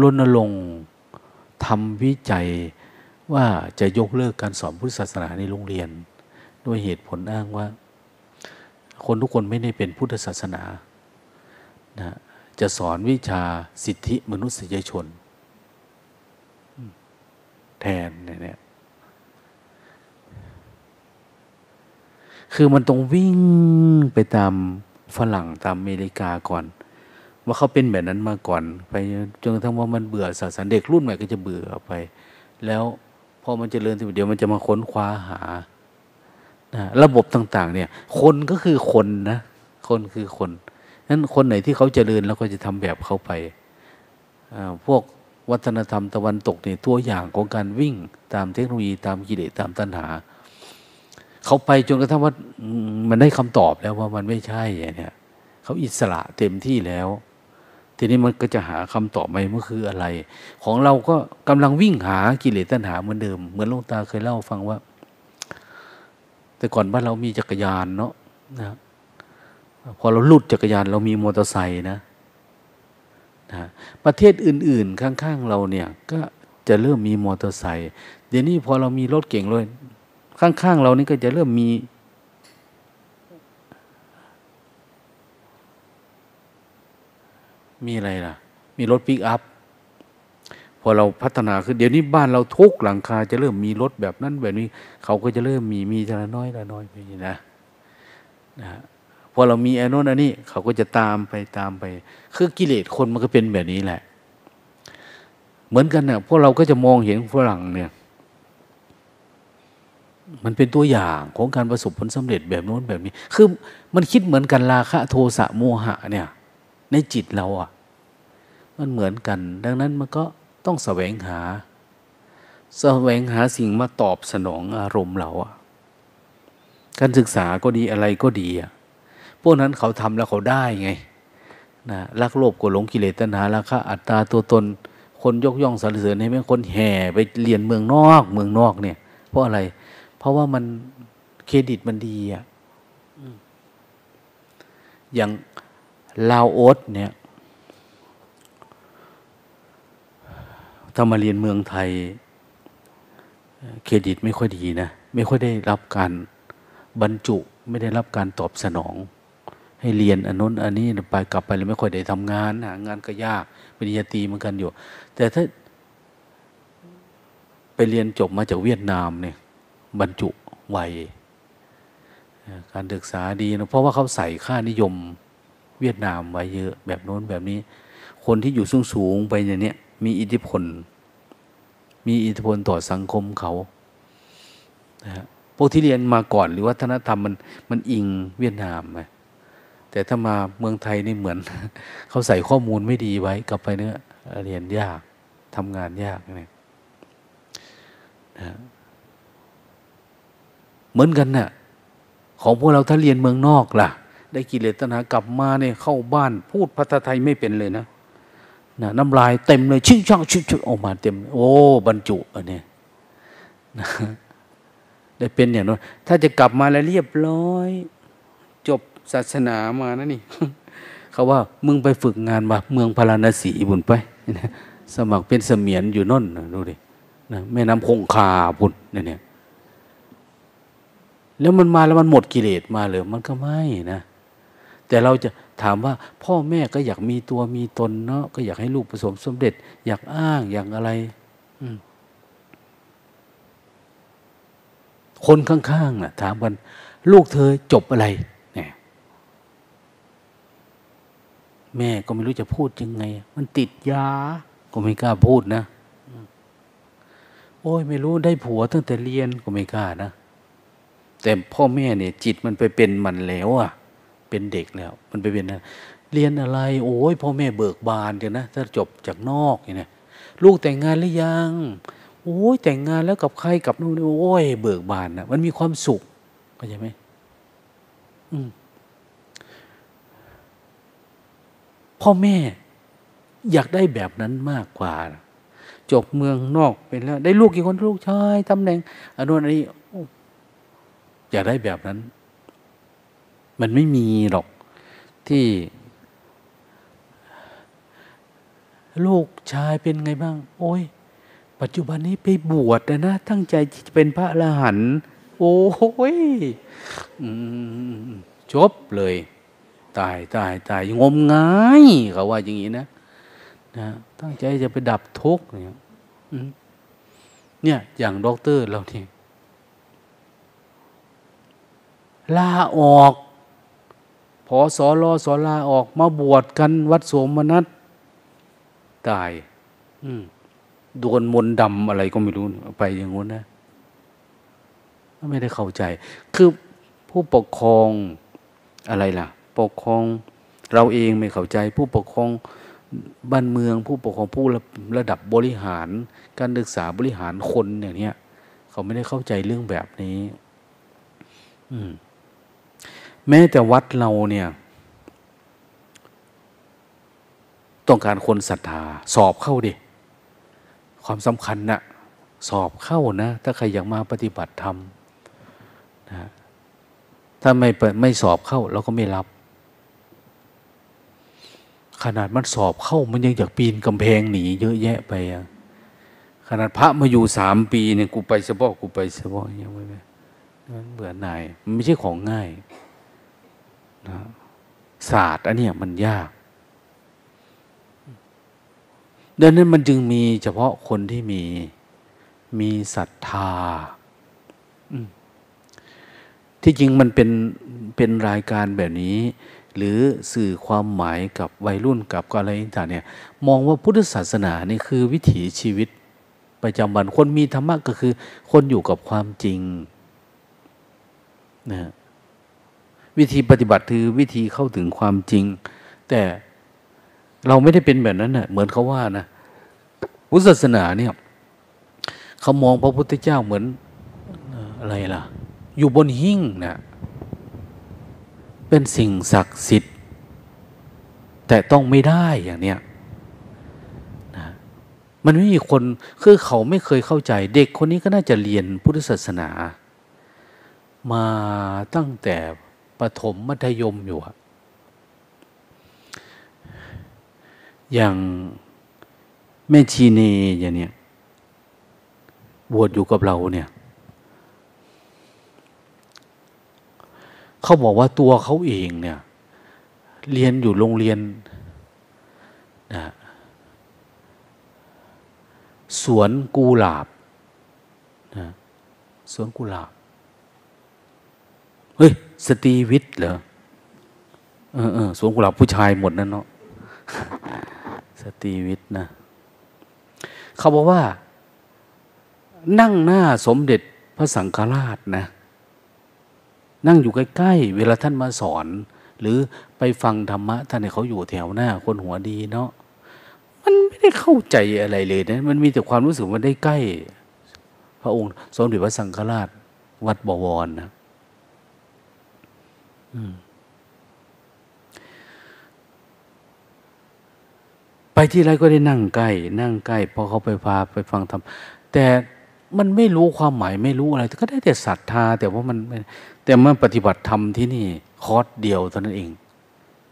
A: รณรงค์ทำวิจัยว่าจะยกเลิกการสอนพุทธศาสนาในโรงเรียน ด้วยเหตุผลอ้างว่า คนทุกคนไม่ได้เป็นพุทธศาสนา นะจะสอนวิชาสิทธิมนุษยชน แทนเนี่ยคือมันต้องวิ่งไปตามฝรั่งตามอเมริกาก่อน ว่าเขาเป็นแบบนั้นมาก่อน ไปจนกระทั่งว่ามันเบื่อศาสนาเด็กรุ่นใหม่ก็จะเบื่อไป แล้วพอมันจเจริญทีเดียวมันจะมาค้นคว้าหานะระบบต่าง ๆ เนี่ย คนก็คือคนนะ คนคือคน นั้นคนไหนที่เขาเจริญเราก็จะทำแบบเขาไปพวกวัฒนธรรมตะวันตกเนี่ยตัวอย่างของการวิ่งตามเทคโนโลยีตามกิเลสตามตัณหา เขาไปจนกระทั่งว่ามันได้คำตอบแล้วว่ามันไม่ใช่เนี่ยเขาอิสระเต็มที่แล้ว ทีนี้มันก็จะหาคำตอบไหมมันคืออะไร ของเราก็กำลังวิ่งหากิเลสตัณหาเหมือนเดิม เหมือนลุงตาเคยเล่าฟังว่า แต่ก่อนบ้านเรามีจักรยานเนาะนะ พอเราลุดจักรยานเรามีมอเตอร์ไซค์นะนะประเทศอื่น ๆ ข้าง ๆ เราเนี่ยก็จะเริ่มมีมอเตอร์ไซค์เดี๋ยวนี้พอเรามีรถเก่งเลยข้าง ๆ เรานี่ก็จะเริ่มมีมีอะไรล่ะ มีรถปิกอัพ พอเราพัฒนาขึ้นเดี๋ยวนี้บ้านเราทุกหลังคาจะเริ่มมีรถแบบนั้นแบบนี้ เขาก็จะเริ่มมีมีจะละน้อยละน้อยไปนะนะ พอเรามีอันโน้นอันนี้เขาก็จะตามไปตามไป คือกิเลสคนมันก็เป็นแบบนี้แหละ เหมือนกันเนี่ยพวกเราก็จะมองเห็นฝรั่งเนี่ย มันเป็นตัวอย่างของการประสบผลสำเร็จแบบโน้นแบบนี้ คือมันคิดเหมือนกันราคะโทสะโมหะเนี่ย ในจิตเราอะ มันเหมือนกัน ดังนั้นมันก็ต้องแสวงหา แสวงหาสิ่งมาตอบสนองอารมณ์เราอะการศึกษาก็ดีอะไรก็ดีอะ พวกนั้นเขาทำแล้วเขาได้ไงนะรักโลภกดหลงกิเลสตัณหาราคะอัตตาตัวตน คนยกย่องสรรเสริญให้แม่คนแห่ไปเรียนเมืองนอก เมืองนอกเนี่ย เพราะอะไร เพราะว่ามันเครดิตมันดีอะอย่างลาวโอสเนี่ยถ้ามาเรียนเมืองไทย เครดิตไม่ค่อยดีนะ ไม่ค่อยได้รับการบรรจุ ไม่ได้รับการตอบสนอง ให้เรียนอันนู้นอันนี้ไปกลับไปเลยไม่ค่อยได้ทำงานหางานก็ยากปริญญาตรีเหมือนกันอยู่ แต่ถ้าไปเรียนจบมาจากเวียดนามเนี่ยบรรจุไวการศึกษาดีนะเพราะว่าเขาใส่ค่านิยมเวียดนามไว้เยอะแบบโน้นแบบนี้ คนที่อยู่สูงสูงไปอย่างนี้มีอิทธิพล มีอิทธิพลต่อสังคมเขานะฮะพวกที่เรียนมาก่อนหรือวัฒนธรรมมันมันอิงเวียดนามไหม แต่ถ้ามาเมืองไทยนี่เหมือน เขาใส่ข้อมูลไม่ดีไว้กลับไปเนื้อเรียนยากทำงานยากเนี่ยนะเหมือนกันนะ่ะของพวกเราถ้าเรียนเมืองนอกล่ะ ได้กิเลสตัณหากลับมาเนี่ยเข้าบ้านพูดภาษาไทยไม่เป็นเลยนะนะน้ำลายเต็มเลยชิ่งช่างชิ่งชิ่งออกมาเต็ม โอ้บรรจุอันนี้นะได้เป็นอย่างนั้นถ้าจะกลับมาแล้วเรียบร้อย จบ ศาสนามานะนี่ เขาว่ามึงไปฝึกงานมาเมืองพาราณสีบุญไปสมัครเป็นเสมียนอยู่น่นดูดินะแม่น้ำคงคาบุญเนี่ยแล้วมันมาแล้วมันหมดกิเลสมาเลยมันก็ไม่นะแต่เราจะถามว่าพ่อแม่ก็อยากมีตัวมีตนเนาะก็อยากให้ลูกประสบสมเด็จ อยากอ้างอย่างอะไรคนข้างๆนะ่ะ ถามกัน ลูกเธอจบอะไร เนี่ย แม่ก็ไม่รู้จะพูดยังไง มันติดยา ก็ไม่กล้าพูดนะ โอ้ยไม่รู้ได้ผัวตั้งแต่เรียนก็ไม่กล้านะ แต่พ่อแม่เนี่ย จิตมันไปเป็นมันแล้วอะ เป็นเด็กแล้ว มันไปเป็นนะเรียนอะไร โอ้ยพ่อแม่เบิกบานเดี๋ยวนะถ้าจบจากนอกเนี่ยลูกแต่งงานหรือยังโอ้ยแต่งงานแล้วกับใครกับนู่นโอ้ยเบิกบานนะมันมีความสุขเข้าใจไหมอืม พ่อแม่อยากได้แบบนั้นมากกว่า จบเมืองนอกเป็นแล้ว ได้ลูกกี่คนลูกชายตำแหน่งอันนู้นอันนี้อยากได้แบบนั้น มันไม่มีหรอกที่ ลูกชายเป็นไงบ้าง โอ้ย ปัจจุบันนี้ไปบวชนะ ตั้งใจจะเป็นพระอรหันต์โอ้ยจบเลย ตายตายตายงมงายเขาว่าอย่างนี้นะนะตั้งใจจะไปดับทุกข์เนี่ยเนี่ย อย่างด็อกเตอร์เราที่ลาออกพอสอรอสอลาออกมาบวชกันวัดโสมนัสตายโดนมนดำอะไรก็ไม่รู้ไปอย่างงู้นนะไม่ได้เข้าใจ คือผู้ปกครองอะไรล่ะ ปกครอง เราเองไม่เข้าใจผู้ปกครองบ้านเมืองผู้ปกครองผู้ระดับบริหาร การศึกษาบริหารคนอย่างเนี้ยเขาไม่ได้เข้าใจเรื่องแบบนี้ อืม แม้แต่วัดเราเนี่ย ต้องการคนศรัทธา สอบเข้าดิ ความสำคัญนะ่ะ สอบเข้านะ ถ้าใครอยากมาปฏิบัติธรรมนะถ้าไม่ไม่สอบเข้าเราก็ไม่รับ ขนาดมันสอบเข้ามันยังอยากปีนกำแพงหนีเยอะแยะไปอะขนาดพระมาอยู่สามปีเนี่ยกูไปสะบอกกูไปสะบอกยังไม่มันเบื่อหน่ายมันไม่ใช่ของง่ายนะศาสตร์อันนี้มันยากดังนั้นมันจึงมีเฉพาะคนที่มีมีศรัทธาที่จริงมันเป็นเป็นรายการแบบนี้ หรือสื่อความหมายกับวัยรุ่นกับอะไรต่างเนี่ยมองว่าพุทธศาสนานี่คือวิถีชีวิตประจำวันคนมีธรรมะก็คือ คนอยู่กับความจริงนะวิธีปฏิบัติคือวิธีเข้าถึงความจริง แต่เราไม่ได้เป็นแบบนั้นนะ่ะเหมือนเขาว่านะพุทธศาสนาเนี่ยเขามองพระพุทธเจ้าเหมือนอะไรล่ะ อยู่บนหิ้งนะ เป็นสิ่งศักดิ์สิทธิ์ แต่ต้องไม่ได้อย่างเนี้ยนะมันไม่มีคนคือเขาไม่เคยเข้าใจ เด็กคนนี้ก็น่าจะเรียนพุทธศาสนา มาตั้งแต่ประถมมัธยมอยู่ อย่างแม่ชีเนอย่างเนี้ยบวชอยู่กับเราเนี่ย เขาบอกว่าตัวเขาเองเนี่ย เรียนอยู่โรงเรียนนะสวนกูหลาบนะสวนกุหลาบ เฮ้ย สตรีวิทย์เหรอเออเออสวนกุหลาบผู้ชายหมดนั่นเนาะสตรีวิทย์นะ เขาบอกว่า นั่งหน้าสมเด็จพระสังฆราชนะ นั่งอยู่ใกล้ๆ เวลาท่านมาสอน หรือไปฟังธรรมะ ท่านเนี่ยเขาอยู่แถวหน้า คนหัวดีเนาะมันไม่ได้เข้าใจอะไรเลยนะมันมีแต่ความรู้สึกมันได้ใกล้ พระองค์สมเด็จพระสังฆราช วัดบวรนะไปที่ไรก็ได้นั่งใกล้ นั่งใกล้พอเขาไปพาไปฟังธรรมแต่มันไม่รู้ความหมายไม่รู้อะไรก็ได้แต่ศรัทธา แต่ว่ามัน แต่เมื่อปฏิบัติธรรมที่นี่คอร์สเดียวเท่านั้นเอง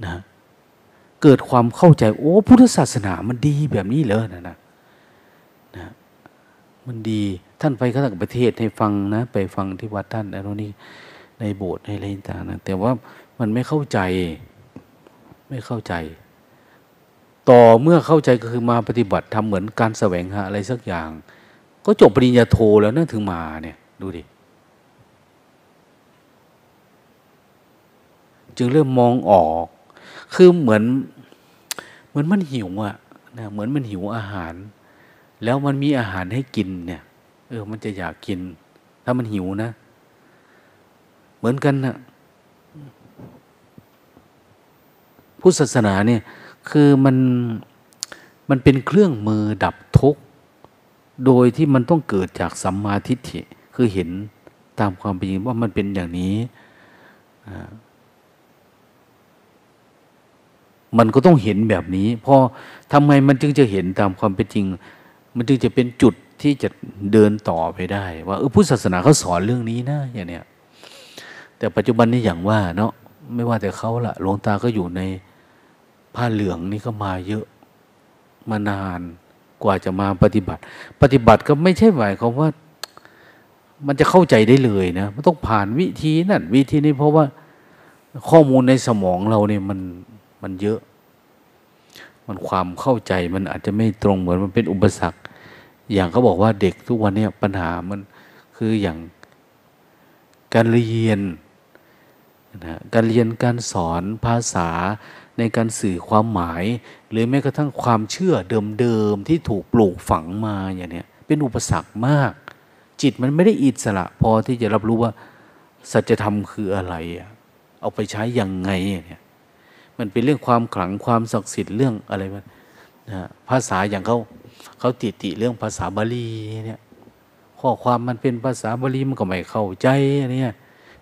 A: นะเกิดความเข้าใจ โอ้พุทธศาสนามันดีแบบนี้เลยนะนะนะมันดีท่านไปข้างประเทศให้ฟังนะ ไปฟังที่วัดท่านแล้วนี่ในโบสถ์ในอะไรต่างนะแต่ว่ามันไม่เข้าใจไม่เข้าใจ ต่อเมื่อเข้าใจก็คือมาปฏิบัติทำเหมือนการแสวงหาอะไรสักอย่าง ก็จบปริญญาโทแล้วนั่นถึงมาเนี่ยดูดิ จึงเริ่มมองออก คือเหมือน เหมือนมันหิวอะนะเหมือนมันหิวอาหาร แล้วมันมีอาหารให้กินเนี่ย เออ มันจะอยากกิน ถ้ามันหิวนะ เหมือนกันนะพุทธศาสนาเนี่ยคือมันมันเป็นเครื่องมือดับทุกข์โดยที่มันต้องเกิดจากสัมมาทิฏฐิคือเห็นตามความเป็นจริงว่ามันเป็นอย่างนี้ มันก็ต้องเห็นแบบนี้พอทำไมมันจึงจะเห็นตามความเป็นจริง มันจึงจะเป็นจุดที่จะเดินต่อไปได้ ว่าเออพุทธศาสนาเขาสอนเรื่องนี้นะอย่างเนี้ยแต่ปัจจุบันนี้อย่างว่าเนาะไม่ว่าแต่เขาละหลวงตาก็อยู่ในผ้าเหลืองนี่ก็มาเยอะมานานกว่าจะมาปฏิบัติ ปฏิบัติก็ไม่ใช่หมายความว่า มันจะเข้าใจได้เลยนะมันต้องผ่านวิธีนั่นวิธีนี้เพราะว่าข้อมูลในสมองเราเนี่ยมัน มันเยอะ มันความเข้าใจมันอาจจะไม่ตรงเหมือนมันเป็นอุปสรรค อย่างเขาบอกว่าเด็กทุกวันนี้ปัญหามันคืออย่างการเรียนนะการเรียนการสอนภาษาในการสื่อความหมาย หรือแม้กระทั่งความเชื่อเดิมๆที่ถูกปลูกฝังมาอย่างนี้เป็นอุปสรรคมาก จิตมันไม่ได้อิสระ พอที่จะรับรู้ว่าสัจธรรมคืออะไร เอาไปใช้ยังไงเนี่ย มันเป็นเรื่องความขลังความศักดิ์สิทธิ์เรื่องอะไรมันนะภาษาอย่างเขาเขาติติเรื่องภาษาบาลีเนี่ยข้อความมันเป็นภาษาบาลีมันก็ไม่เข้าใจเนี่ย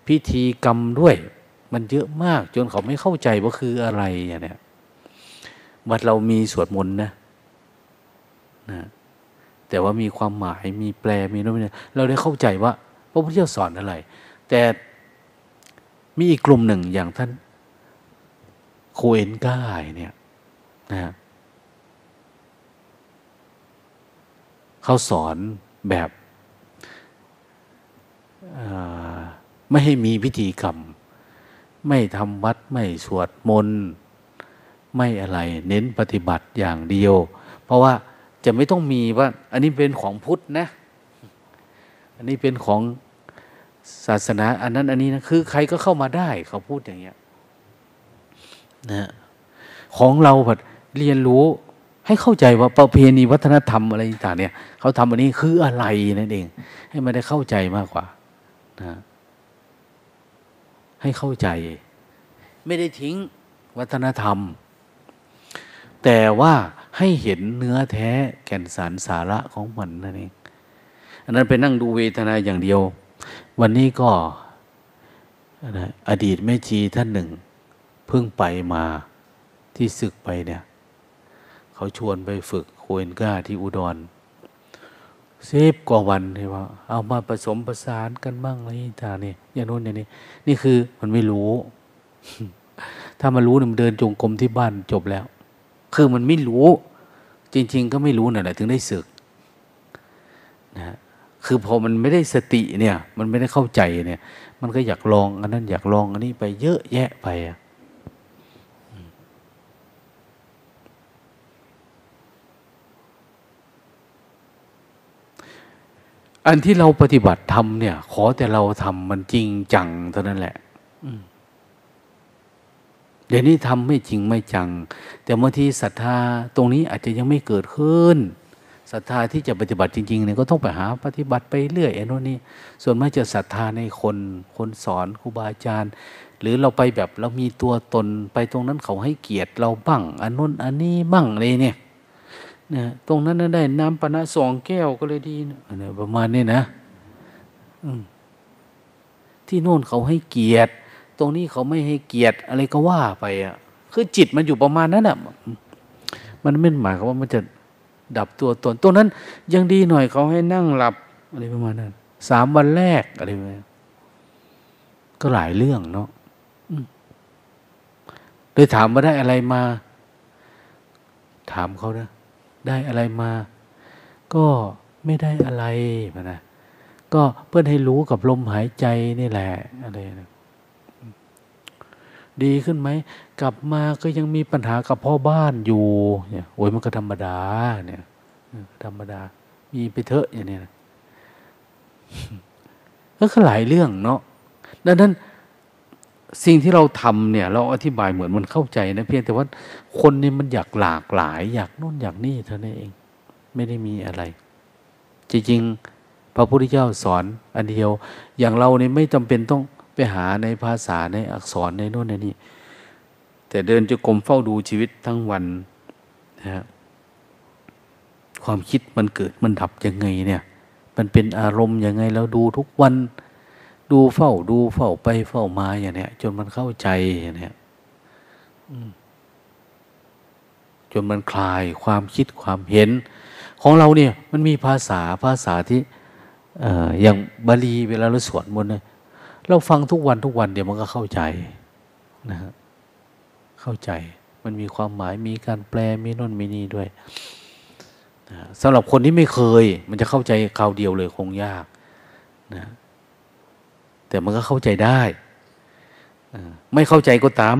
A: พิธีกรรมด้วย มันเยอะมากจนเขาไม่เข้าใจว่าคืออะไรอย่างเนี้ยวัดเรามีสวดมนต์นะนะแต่ว่ามีความหมายมีแปลมีโน้นนี่เราได้เข้าใจว่า พระพุทธเจ้าสอนอะไร แต่มีอีกกลุ่มหนึ่งอย่างท่าน โคเอนก้าเนี่ยนะเขาสอนแบบไม่ให้มีพิธีกรรม ไม่ทำวัดไม่สวดมนต์ไม่อะไร เน้นปฏิบัติอย่างเดียว เพราะว่าจะไม่ต้องมีว่า อันนี้เป็นของพุทธนะ อันนี้เป็นของศาสนา อันนั้นอันนี้นะคือใครก็เข้ามาได้เขาพูดอย่างเงี้ย นะของเราแบบเรียนรู้ให้เข้าใจว่าประเพณีวัฒนธรรมอะไรต่างเนี่ยเขาทำอันนี้คืออะไรนั่นเอง ให้มันได้เข้าใจมากกว่านะให้เข้าใจ ไม่ได้ทิ้งวัฒนธรรม แต่ว่าให้เห็นเนื้อแท้แก่นสารสาระของมันนั่นเองอันนั้นไปนั่งดูเวทนาอย่างเดียว วันนี้ก็อดีตแม่ชีท่านหนึ่ง เพิ่งไปมาที่ศึกไปเนี่ย เขาชวนไปฝึกโคเอนก้าที่อุดรเซฟกว่าวันเลยว่า เอามาผสมประสานกันบ้างอะไรต่างนี่อย่างโน้นอย่างนี้ นี่คือมันไม่รู้ ถ้ามันรู้เนี่ยมันเดินจงกรมที่บ้านจบแล้ว คือมันไม่รู้ จริง ๆ ก็ไม่รู้นั่นแหละถึงได้ศึกนะคือพอมันไม่ได้สติเนี่ย มันไม่ได้เข้าใจเนี่ย มันก็อยากลองอันนั้นอยากลองอันนี้ไปเยอะแยะไปอะ อันที่เราปฏิบัติทำเนี่ย ขอแต่เราทำมันจริงจังเท่านั้นแหละเดี๋ยวนี้ทำไม่จริงไม่จัง แต่บางทีศรัทธาตรงนี้อาจจะยังไม่เกิดขึ้นศรัทธาที่จะปฏิบัติจริงๆเนี่ยก็ต้องไปหาปฏิบัติไปเรื่อยไอ้นู่นนี่ส่วนมากจะศรัทธาในคนคนสอนครูบาอาจารย์ หรือเราไปแบบเรามีตัวตนไปตรงนั้นเขาให้เกียรติเราบ้างอันนู้นอันนี้บ้างอะไรเนี่ย นะตรงนั้นได้น้ำปนะสองแก้วก็เลยดีนะประมาณนี้นะที่โน่นเขาให้เกียรติ ตรงนี้เขาไม่ให้เกียรติ อะไรก็ว่าไปอะ คือจิตมันอยู่ประมาณนั้นอะ มันไม่หมายความว่ามันจะดับตัวตนตรงนั้น ยังดีหน่อยเขาให้นั่งหลับอะไรประมาณนั้นสามวันแรกอะไรประมาณก็หลายเรื่องเนาะเลยถามว่าได้อะไรมา ถามเขานะ ได้อะไรมา ก็ไม่ได้อะไรนะก็เพื่อให้รู้กับลมหายใจนี่แหละอะไรนะดีขึ้นไหม กลับมาก็ยังมีปัญหากับพ่อบ้านอยู่เนี่ยโอ้ยมันก็ธรรมดาเนี่ยธรรมดา มีไปเถอะอย่างนี้นะก็หลายเรื่องเนาะดังนั้น สิ่งที่เราทำเนี่ย เราอธิบายเหมือนมันเข้าใจนะเพียงแต่ว่าคนนี่มันอยากหลากหลาย อยากโน่นอยากนี่เท่านั้นเอง ไม่ได้มีอะไร จริงๆพระพุทธเจ้าสอนอันเดียว อย่างเราเนี่ยไม่จำเป็นต้องไปหาในภาษาในอักษรในโน่นในนี่แต่เดินจะกรมเฝ้าดูชีวิตทั้งวันนะความคิดมันเกิดมันดับยังไงเนี่ย มันเป็นอารมณ์ยังไงเราดูทุกวัน ดูเฝ้าดูเฝ้าไปเฝ้ามาอย่างเนี้ยจนมันเข้าใจอย่างเนี้ยจนมันคลายความคิดความเห็น ของเราเนี่ย มันมีภาษาภาษาที่อย่างบาลีเวลาเราสวดมนต์เนี่ยเราฟังทุกวันทุกวันเดี๋ยวมันก็เข้าใจนะฮะเข้าใจมันมีความหมายมีการแปลมีน่นมีนี่ด้วยนะสำหรับคนที่ไม่เคย มันจะเข้าใจคราวเดียวเลยคงยากนะ แต่มันก็เข้าใจได้ไม่เข้าใจก็ตาม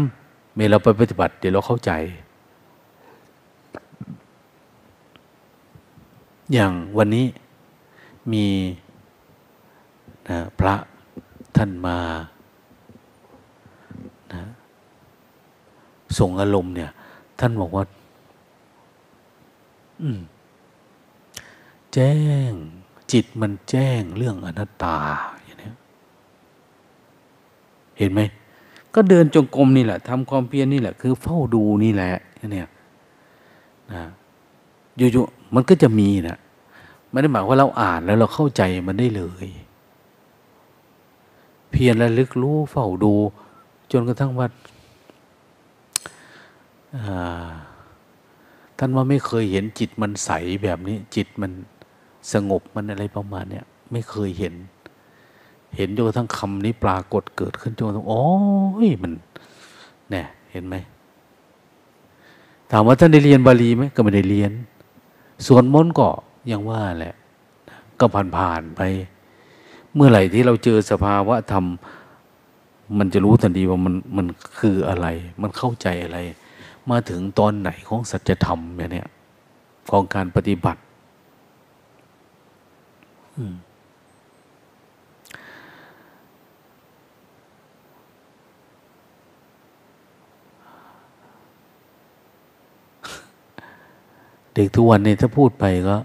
A: เมื่อเราไปปฏิบัติ เดี๋ยวเราเข้าใจ อย่างวันนี้มีนะพระท่านมานะส่งอารมณ์เนี่ย ท่านบอกว่า แจ้ง จิตมันแจ้งเรื่องอนัตตา เห็นไหมก็เดินจงกรมนี่แหละทำความเพียรนี่แหละ คือเฝ้าดูนี่แหละเนี่ยนะอยู่ๆมันก็จะมีนะไม่ได้หมายว่าเราอ่านแล้วเราเข้าใจมันได้เลย เพียรระลึกรู้เฝ้าดู จนกระทั่งว่าท่านว่าไม่เคยเห็นจิตมันใสแบบนี้ จิตมันสงบมันอะไรประมาณเนี้ยไม่เคยเห็น เห็นจนกระทั่งคำนี้ปรากฏเกิดขึ้นจนกระทั่งอ๋อมันเนี่ยเห็นไหมถามว่าท่านได้เรียนบาลีไหมก็ไม่ได้เรียน ส่วนมนก็ยังว่าแหละ ก็ผ่านๆไป เมื่อไหร่ที่เราเจอสภาวะธรรม มันจะรู้ทันทีว่ามันมันคืออะไร มันเข้าใจอะไร มาถึงตอนไหนของสัจธรรมเนี่ยของการปฏิบัติ เด็กทุกวันนี้ถ้าพูดไปก็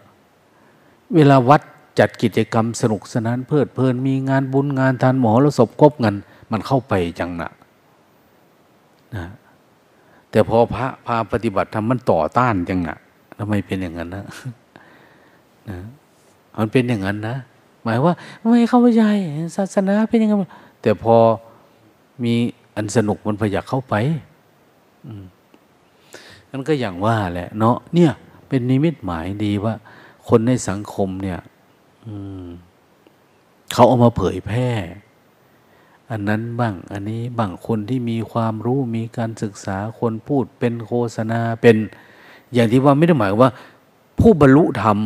A: เวลาวัดจัดกิจกรรมสนุกสนานเพลิดเพลินมีงานบุญงานทานหมอแล้วศพครบเงินมันเข้าไปจังนะนะแต่พอพระพาปฏิบัติทำมันต่อต้านจังนะทำไมเป็นอย่างนั้นนะนะมันเป็นอย่างนั้นนะหมายว่าไม่เข้าใจศาสนาเป็นยังไงแต่พอมีอันสนุกมันพยากเข้าไปนั่นก็อย่างว่าแหละ เนาะเนี่ย เป็นนิมิตหมายดีว่า คนในสังคมเนี่ยเขาเอามาเผยแพร่ อันนั้นบ้าง อันนี้บ้างคนที่มีความรู้มีการศึกษาคนพูดเป็นโฆษณาเป็น อย่างที่ว่าไม่ได้หมายว่า ผู้บรรลุธรรม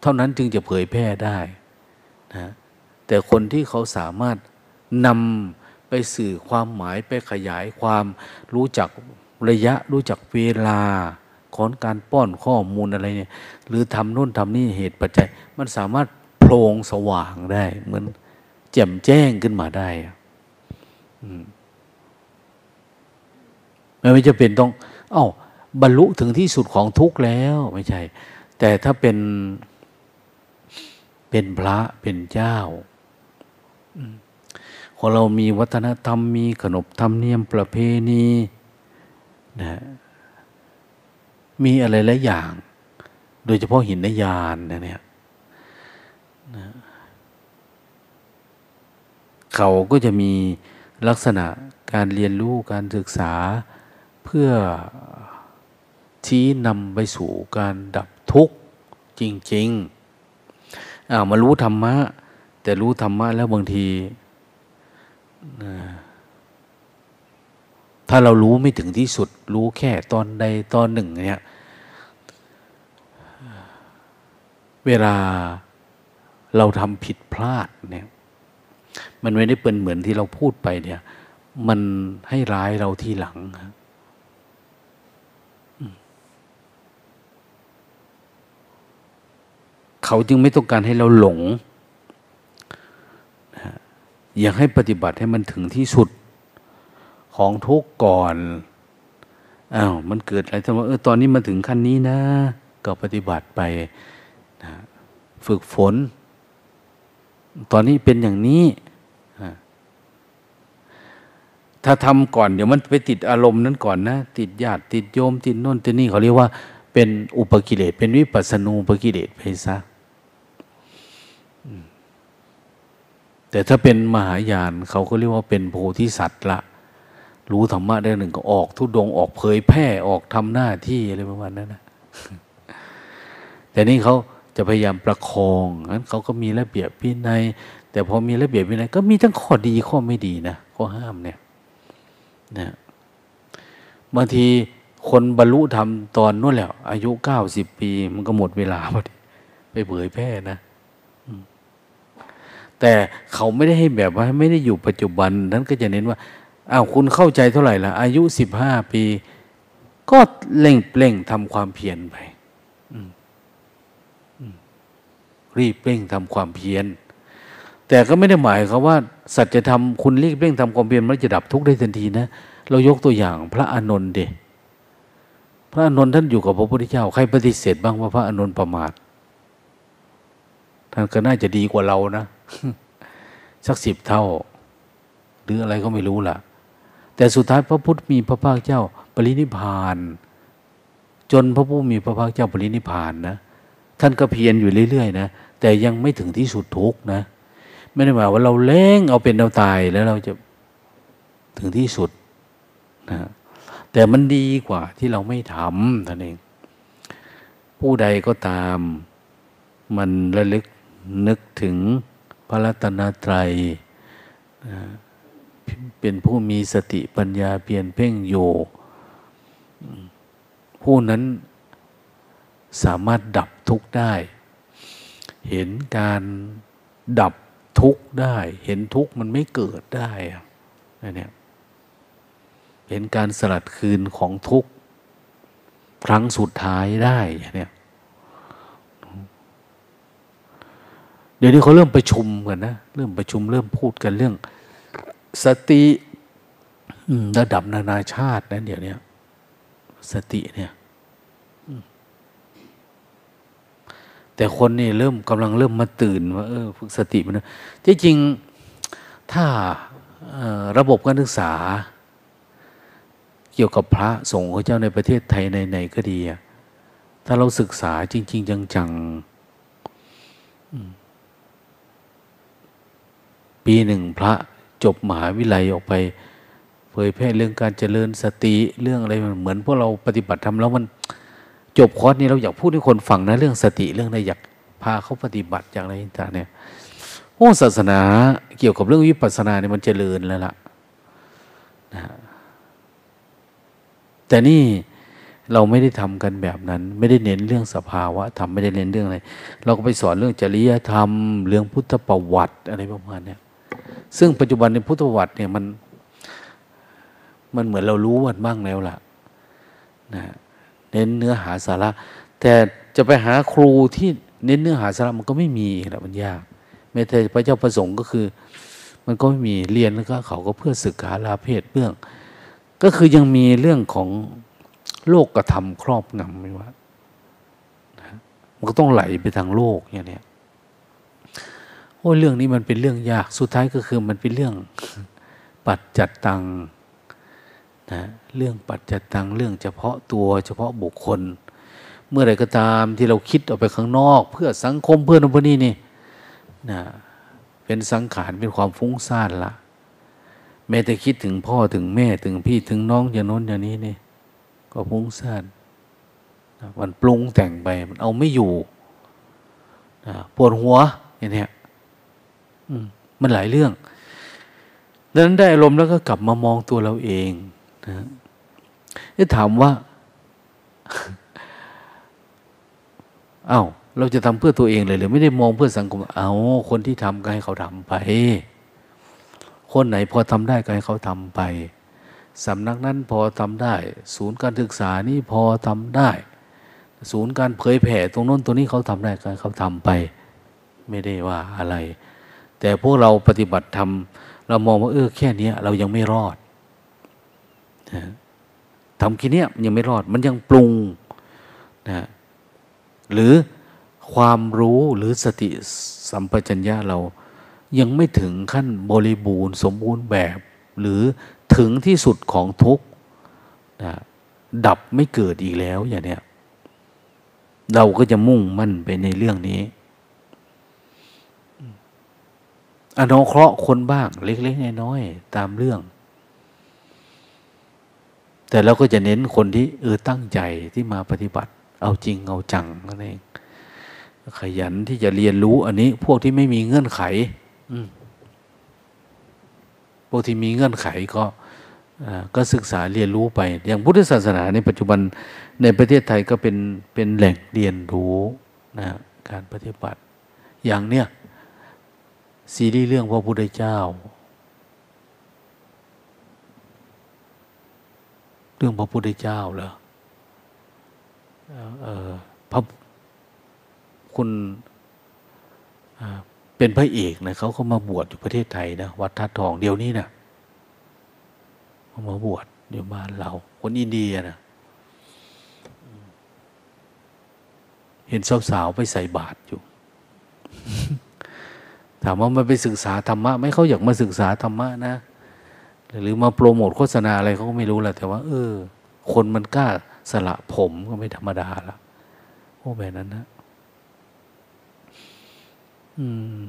A: เท่านั้นจึงจะเผยแพร่ได้นะแต่คนที่เขาสามารถนำไปสื่อความหมายไปขยายความรู้จักระยะรู้จักเวลา องการป้อนข้อมูลอะไรเนี่ยหรือทำนู่นทำนี่เหตุปัจจัย มันสามารถโพลงสว่างได้ เหมือนแจ่มแจ้งขึ้นมาได้ไม่ไม่จะเป็นต้อง เอา้า บรรลุถึงที่สุดของทุกข์แล้วไม่ใช่ แต่ถ้าเป็นเป็นพระเป็นเจ้าของเรามีวัฒนธรรมมีขนบธรรมเนียมประเพณีนะ มีอะไรหลายอย่าง โดยเฉพาะหินนยานนะเนี่ยนะเขาก็จะมีลักษณะการเรียนรู้การศึกษาเพื่อชี้นำไปสู่การดับทุกข์จริงๆอามารู้ธรรมะ แต่รู้ธรรมะแล้วบางทีถ้าเรารู้ไม่ถึงที่สุด รู้แค่ตอนใดตอนหนึ่งเนี่ย เวลาเราทำผิดพลาดเนี่ย มันไม่ได้เป็นเหมือนที่เราพูดไปเนี่ย มันให้ร้ายเราทีหลังเขาจึงไม่ต้องการให้เราหลงอยากให้ปฏิบัติให้มันถึงที่สุดของทุกก่อนอ้าวมันเกิดอะไรทำไมเออตอนนี้มาถึงขั้นนี้นะ ก็ปฏิบัติไป ฝึกฝน ตอนนี้เป็นอย่างนี้ ถ้าทำก่อนเดี๋ยวมันไปติดอารมณ์นั้นก่อนนะ ติดญาติติดโยม ติดโน่นติดนี่เขาเรียกว่า เป็นอุปกิเลสเป็นวิปัสสนูปกิเลสไปซะแต่ถ้าเป็นมหายานเขาก็เรียกว่าเป็นโพธิสัตว์ละ รู้ธรรมะได้หนึ่งก็ออก ทุดงออกเผยแพร่ออกทำหน้าที่อะไรประมาณนั้นนะแต่นี่เขา จะพยายามประคองนั้นเขาก็มีระเบียบพินัยแต่พอมีระเบียบพินัยก็มีทั้งข้อดีข้อไม่ดีนะข้อห้ามเนี่ยนะบางทีคนบรรลุธรรมตอนนู้นแล้ว อายุเก้าสิบปี มันก็หมดเวลาพอดีไปเผยแพร่นะแต่เขาไม่ได้ให้แบบว่าไม่ได้อยู่ปัจจุบัน นั้นก็จะเน้นว่าอ้าวคุณเข้าใจเท่าไหร่ละอายุสิบห้าปี ก็เล่งเปล่งทำความเพียรไป รีบเร่งทำความเพียร แต่ก็ไม่ได้หมายครับว่า สัจธรรมคุณรีบเร่งทำความเพียรมันจะดับทุกข์ได้ทันทีนะ เรายกตัวอย่างพระอานนท์เดพระอานนท์ท่านอยู่กับพระพุทธเจ้า ใครปฏิเสธบ้างว่าพระอานนท์ประมาทท่านก็น่าจะดีกว่าเรานะสักสิบเท่า หรืออะไรก็ไม่รู้ล่ะ แต่สุดท้ายพระพุทธมีพระภาคเจ้า ปรินิพาน จนพระผู้มีพระภาคเจ้าปรินิพานนะ ท่านก็เพียรอยู่เรื่อยๆนะแต่ยังไม่ถึงที่สุดทุกนะ ไม่ได้หมายว่าเราเล้งเอาเป็นเอาตายแล้วเราจะถึงที่สุดนะแต่มันดีกว่าที่เราไม่ทำท่านเอง ผู้ใดก็ตาม มันระลึกนึกถึงพระรัตนตรัยเป็นผู้มีสติปัญญาเปลี่ยนเพ่งอยู่ ผู้นั้น สามารถดับทุกข์ได้ เห็นการดับทุกข์ได้ เห็นทุกข์มันไม่เกิดได้อะเนี่ยเห็นการสลัดคืนของทุกข์ครั้งสุดท้ายได้เนี่ยเดี๋ยวนี้เขาเริ่มประชุมกันนะเริ่มประชุมเริ่มพูดกันเรื่อง สติระดับนานาชาตินะเดี๋ยวนี้สติเนี่ย แต่คนนี่เริ่มกำลังเริ่มมาตื่นว่าเออฝึกสติมันที่จริงถ้าระบบการศึกษา เกี่ยวกับพระสงฆ์ของเจ้าในประเทศไทยในๆก็ดีถ้าเราศึกษาจริง ๆ จังๆปีหนึ่งพระจบมหาวิทยาลัยออกไปเผยแพร่เรื่องการเจริญสติเรื่องอะไรเหมือนพวกเราปฏิบัติทำแล้วมัน จบคอร์สนี้เราอยากพูดให้คนฟังนะเรื่องสติเรื่องอะไรอยากพาเขาปฏิบัติอย่างไรต่างเนี่ยโอ้ศาสนาเกี่ยวกับเรื่องวิปัสสนาเนี่ยมันเจริญแล้วล่ะนะแต่นี่เราไม่ได้ทำกันแบบนั้น ไม่ได้เน้นเรื่องสภาวะทำไม่ได้เน้นเรื่องอะไรเราก็ไปสอนเรื่องจริยธรรม เรื่องพุทธประวัติอะไรประมาณเนี้ซึ่งปัจจุบันในพุทธประวัติเนี่ยมัน มันเหมือนเรารู้มันบ้างแล้วล่ะนะ เน้นเนื้อหาสาระ แต่จะไปหาครูที่เน้นเนื้อหาสาระมันก็ไม่มีแหละมันยากแม้แต่พระเจ้าประสงค์ก็คือ มันก็ไม่มีเรียนแล้วก็เขาก็เพื่อศึกษาลาเพศเรื่อง ก็คือยังมีเรื่องของโลกกระทำครอบงำไม่ว่ามันก็ต้องไหลไปทางโลกอย่างนี้โอ้เรื่องนี้มันเป็นเรื่องยากสุดท้ายก็คือมันเป็นเรื่องปัจจัดตัง นะเรื่องปัจจัดตังเรื่องเฉพาะตัวเฉพาะบุคคล เมื่อไรก็ตามที่เราคิดออกไปข้างนอก เพื่อสังคมเพื่อนพวกนี้นี่นะเป็นสังขารเป็นความฟุ้งซ่านละแม้แต่คิดถึงพ่อถึงแม่ถึงพี่ถึงน้องอย่างน้นอย่างนี้นี่ก็ฟุ้งซ่านมันปรุงแต่งไปมันเอาไม่อยู่ปวดหัวอย่างนี้มันหลายเรื่องดังนั้นได้อารมณ์แล้วก็กลับมามองตัวเราเอง นะจะถามว่าเอา้าเราจะทำเพื่อตัวเองเลยหรือไม่ได้มองเพื่อสังคม เอาคนที่ทำก็ให้เขาทำไป คนไหนพอทำได้ก็ให้เขาทำไปสำนักนั้นพอทำได้ ศูนย์การศึกษานี่พอทำได้ ศูนย์การเผยแผ่ตรงน้นตรงนี้เขาทำได้ก็ให้เขาทำไป ไม่ได้ว่าอะไร แต่พวกเราปฏิบัติทำเรามองว่าเออแค่นี้เรายังไม่รอด ทำแค่นี้มันยังไม่รอด มันยังปรุงนะหรือความรู้หรือสติสัมปชัญญะเรายังไม่ถึงขั้นบริบูรณ์ สมบูรณ์แบบ หรือถึงที่สุดของทุกข์นะดับไม่เกิดอีกแล้วอย่างเนี้ยเราก็จะมุ่งมั่นไปในเรื่องนี้อนุเคราะห์คนบ้าง เล็กๆน้อยๆตามเรื่อง แต่เราก็จะเน้นคนที่เออตั้งใจที่มาปฏิบัติ เอาจริงเอาจังนั่นเองขยันที่จะเรียนรู้อันนี้ พวกที่ไม่มีเงื่อนไขพวกที่มีเงื่อนไขก็ก็ศึกษาเรียนรู้ไป อย่างพุทธศาสนาในปัจจุบันในประเทศไทยก็เป็นเป็นแหล่งเรียนรู้นะการปฏิบัติ อย่างเนี้ยซีรีส์เรื่องพระพุทธเจ้า เรื่องพระพุทธเจ้าเหรอพระคุณเป็นพระเอกนะเขาก็มาบวชอยู่ประเทศไทยนะวัดทัดทองเดียวนี้นะเขามาบวชอยู่บ้านเราคนอินเดียนะเห็นสาวๆไปใส่บาตรอยู่ ถามว่ามันไปศึกษาธรรมะไม่เขาอยากมาศึกษาธรรมะนะ หรือมาโปรโมทโฆษณาอะไรเขาก็ไม่รู้แหละแต่ว่า เออ คนมันกล้าสละผมก็ไม่ธรรมดาละโอ้แบบนั้นนะ อืม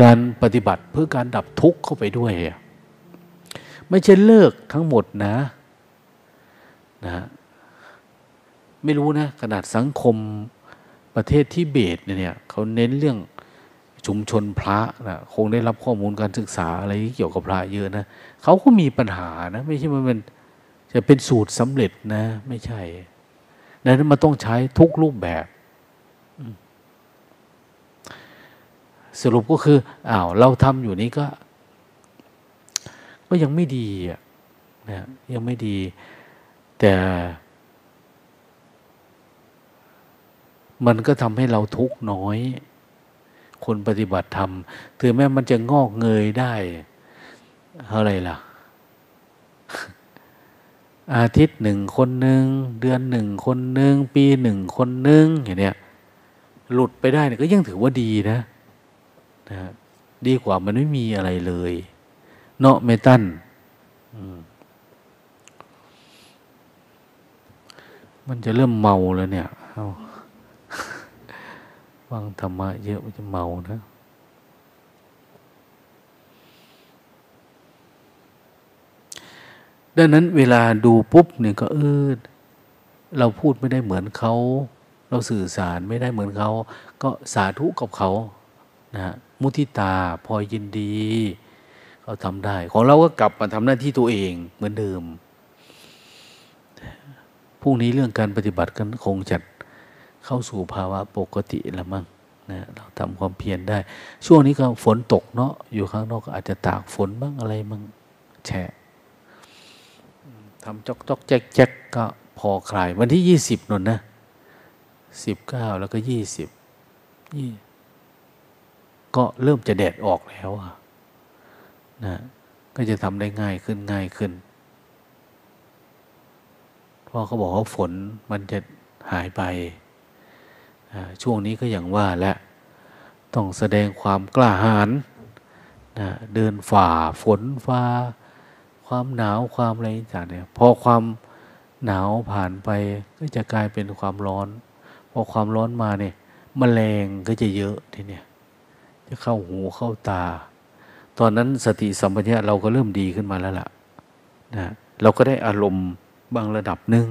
A: การปฏิบัติเพื่อการดับทุกข์เข้าไปด้วย ไม่ใช่เลิกทั้งหมดนะนะไม่รู้นะ ขนาดสังคมประเทศที่เบตเนี่ยเขาเน้นเรื่องชุมชนพระนะคงได้รับข้อมูลการศึกษาอะไรเกี่ยวกับพระเยอะนะเขาก็มีปัญหานะไม่ใช่มันเป็นจะเป็นสูตรสำเร็จนะ ไม่ใช่นั้นมันต้องใช้ทุกรูปแบบ สรุปก็คืออ้าวเราทำอยู่นี้ก็ ก็ยังไม่ดีอะนะยังไม่ดี แต่มันก็ทำให้เราทุกข์น้อย คนปฏิบัติธรรมถึงแม้มันจะงอกเงยได้อะไรล่ะ อาทิตย์หนึ่งคนหนึ่งเดือนหนึ่งคนหนึ่งปีหนึ่งคนหนึ่งอย่างเนี้ยหลุดไปได้เนี่ยก็ยังถือว่าดีนะ นะดีกว่ามันไม่มีอะไรเลย เนาะเมตันมันจะเริ่มเมาแล้วเนี่ยฟังธรรมะเยอะมันจะเมานะดังนั้นเวลาดูปุ๊บเนี่ยก็เออเราพูดไม่ได้เหมือนเขา เราสื่อสารไม่ได้เหมือนเขา ก็สาธุกับเขานะ มุทิตาพอยินดีเขาทำได้ ของเราก็กลับมาทำหน้าที่ตัวเองเหมือนเดิมพรุ่งนี้เรื่องการปฏิบัติกันคงจัดเข้าสู่ภาวะปกติละมั้งนะเราทำความเพียรได้ ช่วงนี้ก็ฝนตกเนาะอยู่ข้างนอกอาจจะตากฝนบ้างอะไรบ้างแฉะทำจอกจอกแจ๊กแจ๊กก็พอคลายวันที่ยี่สิบนนนะสิบเก้าแล้วก็ยี่สิบยี่ ก็เริ่มจะแดดออกแล้วนะก็จะทำได้ง่ายขึ้นง่ายขึ้นเพราะเขาบอกว่าฝนมันจะหายไป ช่วงนี้ก็อย่างว่าและต้องแสดงความกล้าหาญนะเดินฝ่าฝนฟ้า ความหนาวความอะไรต่างเนี่ยพอความหนาวผ่านไปก็จะกลายเป็นความร้อน พอความร้อนมาเนี่ยมแมลงก็จะเยอะทีเนี้ย เข้าหูเข้าตา ตอนนั้นสติสัมปชัญญะเราก็เริ่มดีขึ้นมาแล้วล่ะนะเราก็ได้อารมณ์บางระดับหนึ่ง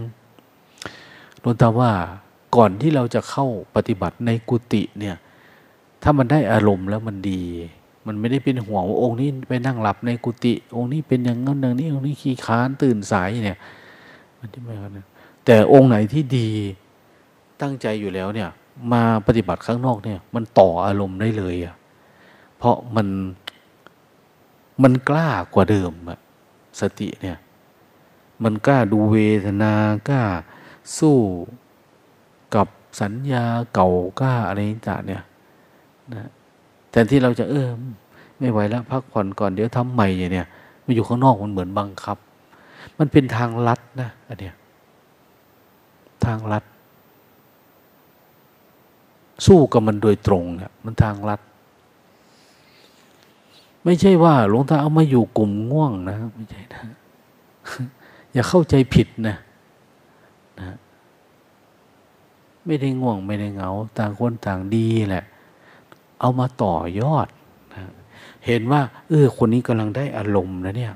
A: นนตาว่าก่อนที่เราจะเข้าปฏิบัติในกุฏิเนี่ยถ้ามันได้อารมณ์แล้วมันดี มันไม่ได้เป็นห่วงว่าองค์นี้ไปนั่งหลับในกุฏิองค์นี้เป็นอย่างนั้นอย่างนี้องค์นี้ขี้ค้านตื่นสายเนี่ยมันที่ไม่กันแต่องค์ไหนที่ดีตั้งใจอยู่แล้วเนี่ย มาปฏิบัติข้างนอกเนี่ย มันต่ออารมณ์ได้เลยอะ เพราะมันมันกล้ากว่าเดิมอะสติเนี่ย มันกล้าดูเวทนากล้าสู้กับสัญญาเก่ากล้าอะไรต่างเนี่ยนะแต่ที่เราจะเออไม่ไหวแล้วพักผ่อนก่อนเดี๋ยวทำใหม่อย่างเนี้ยมาอยู่ข้างนอกมันเหมือนบังคับ มันเป็นทางลัดนะอันเนี้ยทางลัด สู้กับมันโดยตรงเนี่ยมันทางลัด ไม่ใช่ว่าหลวงตาเอามาอยู่กลุ่มง่วงนะไม่ใช่นะ อย่าเข้าใจผิดนะนะ ไม่ได้ง่วงไม่ได้เหงา ต่างคนต่างดีแหละ เอามาต่อยอดนะเห็นว่า เออ คนนี้กำลังได้อารมณ์นะเนี่ย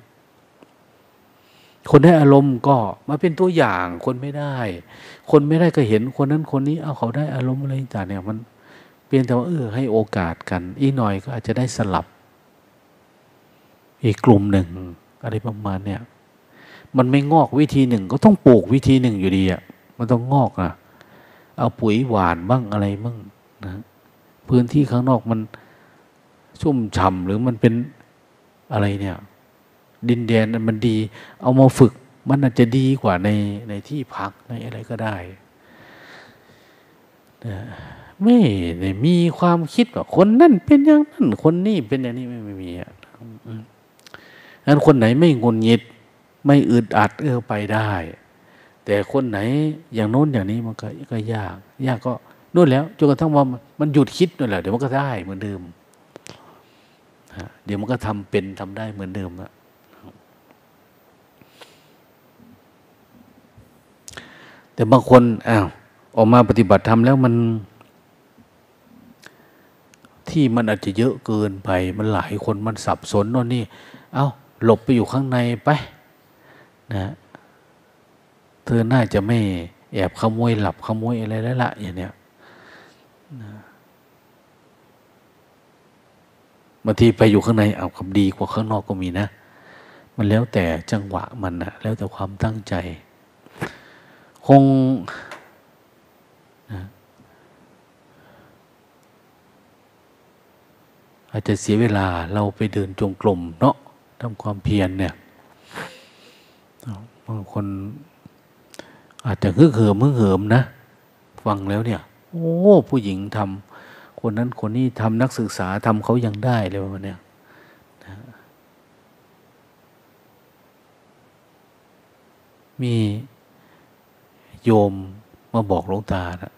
A: คนได้อารมณ์ก็มาเป็นตัวอย่างคนไม่ได้ คนไม่ได้ก็เห็นคนนั้นคนนี้เอาเขาได้อารมณ์อะไรต่างเนี่ยมันเปลี่ยนแต่ว่าเออให้โอกาสกัน อีกหน่อยก็อาจจะได้สลับ อีกกลุ่มหนึ่งอะไรประมาณเนี่ย มันไม่งอกวิธีหนึ่ง ก็ต้องปลูกวิธีหนึ่งอยู่ดีอะมันต้องงอกอะ เอาปุ๋ยหวานบ้างอะไรบ้างนะพื้นที่ข้างนอกมันชุ่มฉ่าหรือมันเป็นอะไรเนี่ย ดินแดนมันดี เอามาฝึกมันอาจจะดีกว่าในในที่พักในอะไรก็ได้นะไม่ได้มีความคิดว่าคนนั่นเป็นอย่างนั้นคนนี้เป็นอย่างนี้ไม่ไม่มีอะ นั้นคนไหนไม่งนงิด ไม่อึดอัดเออไปได้ แต่คนไหนอย่างโน้นอย่างนี้มันก็ก็ยาก ยากก็นู่นแล้วจนกระทั่งว่ามันหยุดคิดนั่นแหละเดี๋ยวมันก็ได้เหมือนเดิมเดี๋ยวมันก็ทำเป็นทำได้เหมือนเดิมละแต่บางคนอ้าวออกมาปฏิบัติธรรมแล้วมัน ที่มันอาจจะเยอะเกินไป มันหลายคนมันสับสนโน่นนี่ เอา้า หลบไปอยู่ข้างในไปนะเธอน่าจะไม่แอบขโมยหลับขโมยอะไรแล้วละอย่างเนี้ยนะบางทีไปอยู่ข้างในเอาคำดีกว่าข้างนอกก็มีนะ มันแล้วแต่จังหวะมันนะแล้วแต่ความตั้งใจ คงนะอาจจะเสียเวลาเราไปเดินจงกรมเนาะ ทำความเพียรเนี่ยบางคน อาจจะฮึกเหิมฮึกเหิมนะ ฟังแล้วเนี่ย โอ้ผู้หญิงทำคนนั้นคนนี้ทำนักศึกษาทำเขายังได้เลยวันเนี้ยมีโยมมาบอกหลวงตานะ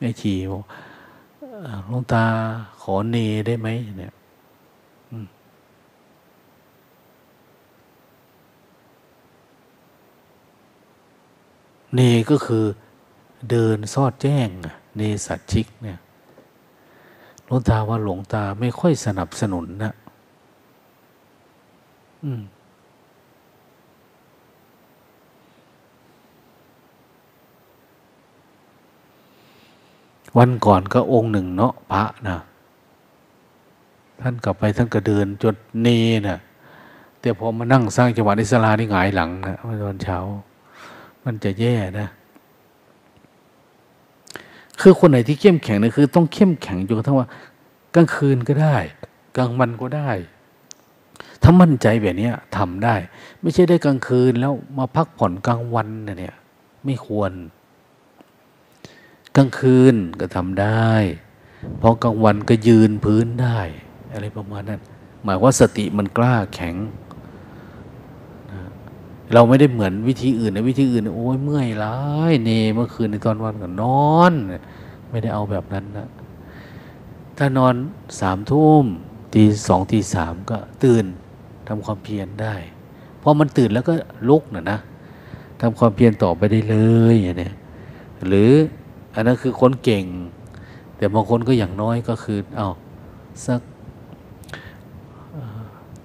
A: ไอ้ชีบอกหลวงตาขอเนได้ไหมเนี่ย เนก็คือเดินซอดแจ้งเนสัตชิกเนี่ยหลวงตาว่าหลวงตาไม่ค่อยสนับสนุนนะอืมวันก่อนก็องค์หนึ่งเนาะพระนะท่านกลับไปท่านก็เดินจดเนนะ่ะแต่พอมานั่งสร้างจังหวะอิสลานี่หงายหลังนะตอนเช้า มันจะแย่นะ คือคนไหนที่เข้มแข็งนะคือ ต้องเข้มแข็งจนกระทั่งว่ากลางคืนก็ได้ กลางวันก็ได้ถ้ามั่นใจแบบนี้ทำได้ ไม่ใช่ได้กลางคืนแล้วมาพักผ่อนกลางวันนะเนี่ย ไม่ควร กลางคืนก็ทำได้พอกลางวันก็ยืนพื้นได้ อะไรประมาณนั้น หมายว่าสติมันกล้าแข็ง เราไม่ได้เหมือนวิธีอื่นนะวิธีอื่น โอ้ยเมื่อยล้ายเนเมื่อคืนในตอนวันก็นอน ไม่ได้เอาแบบนั้นนะถ้านอนสามทุ่มตีสองตีสามก็ตื่นทำความเพียรได้พอมันตื่นแล้วก็ลุกนะนะทำความเพียรต่อไปได้เลยอย่างนี้หรืออันนั้นคือคนเก่ง แต่บางคนก็อย่างน้อยก็คือเอาสัก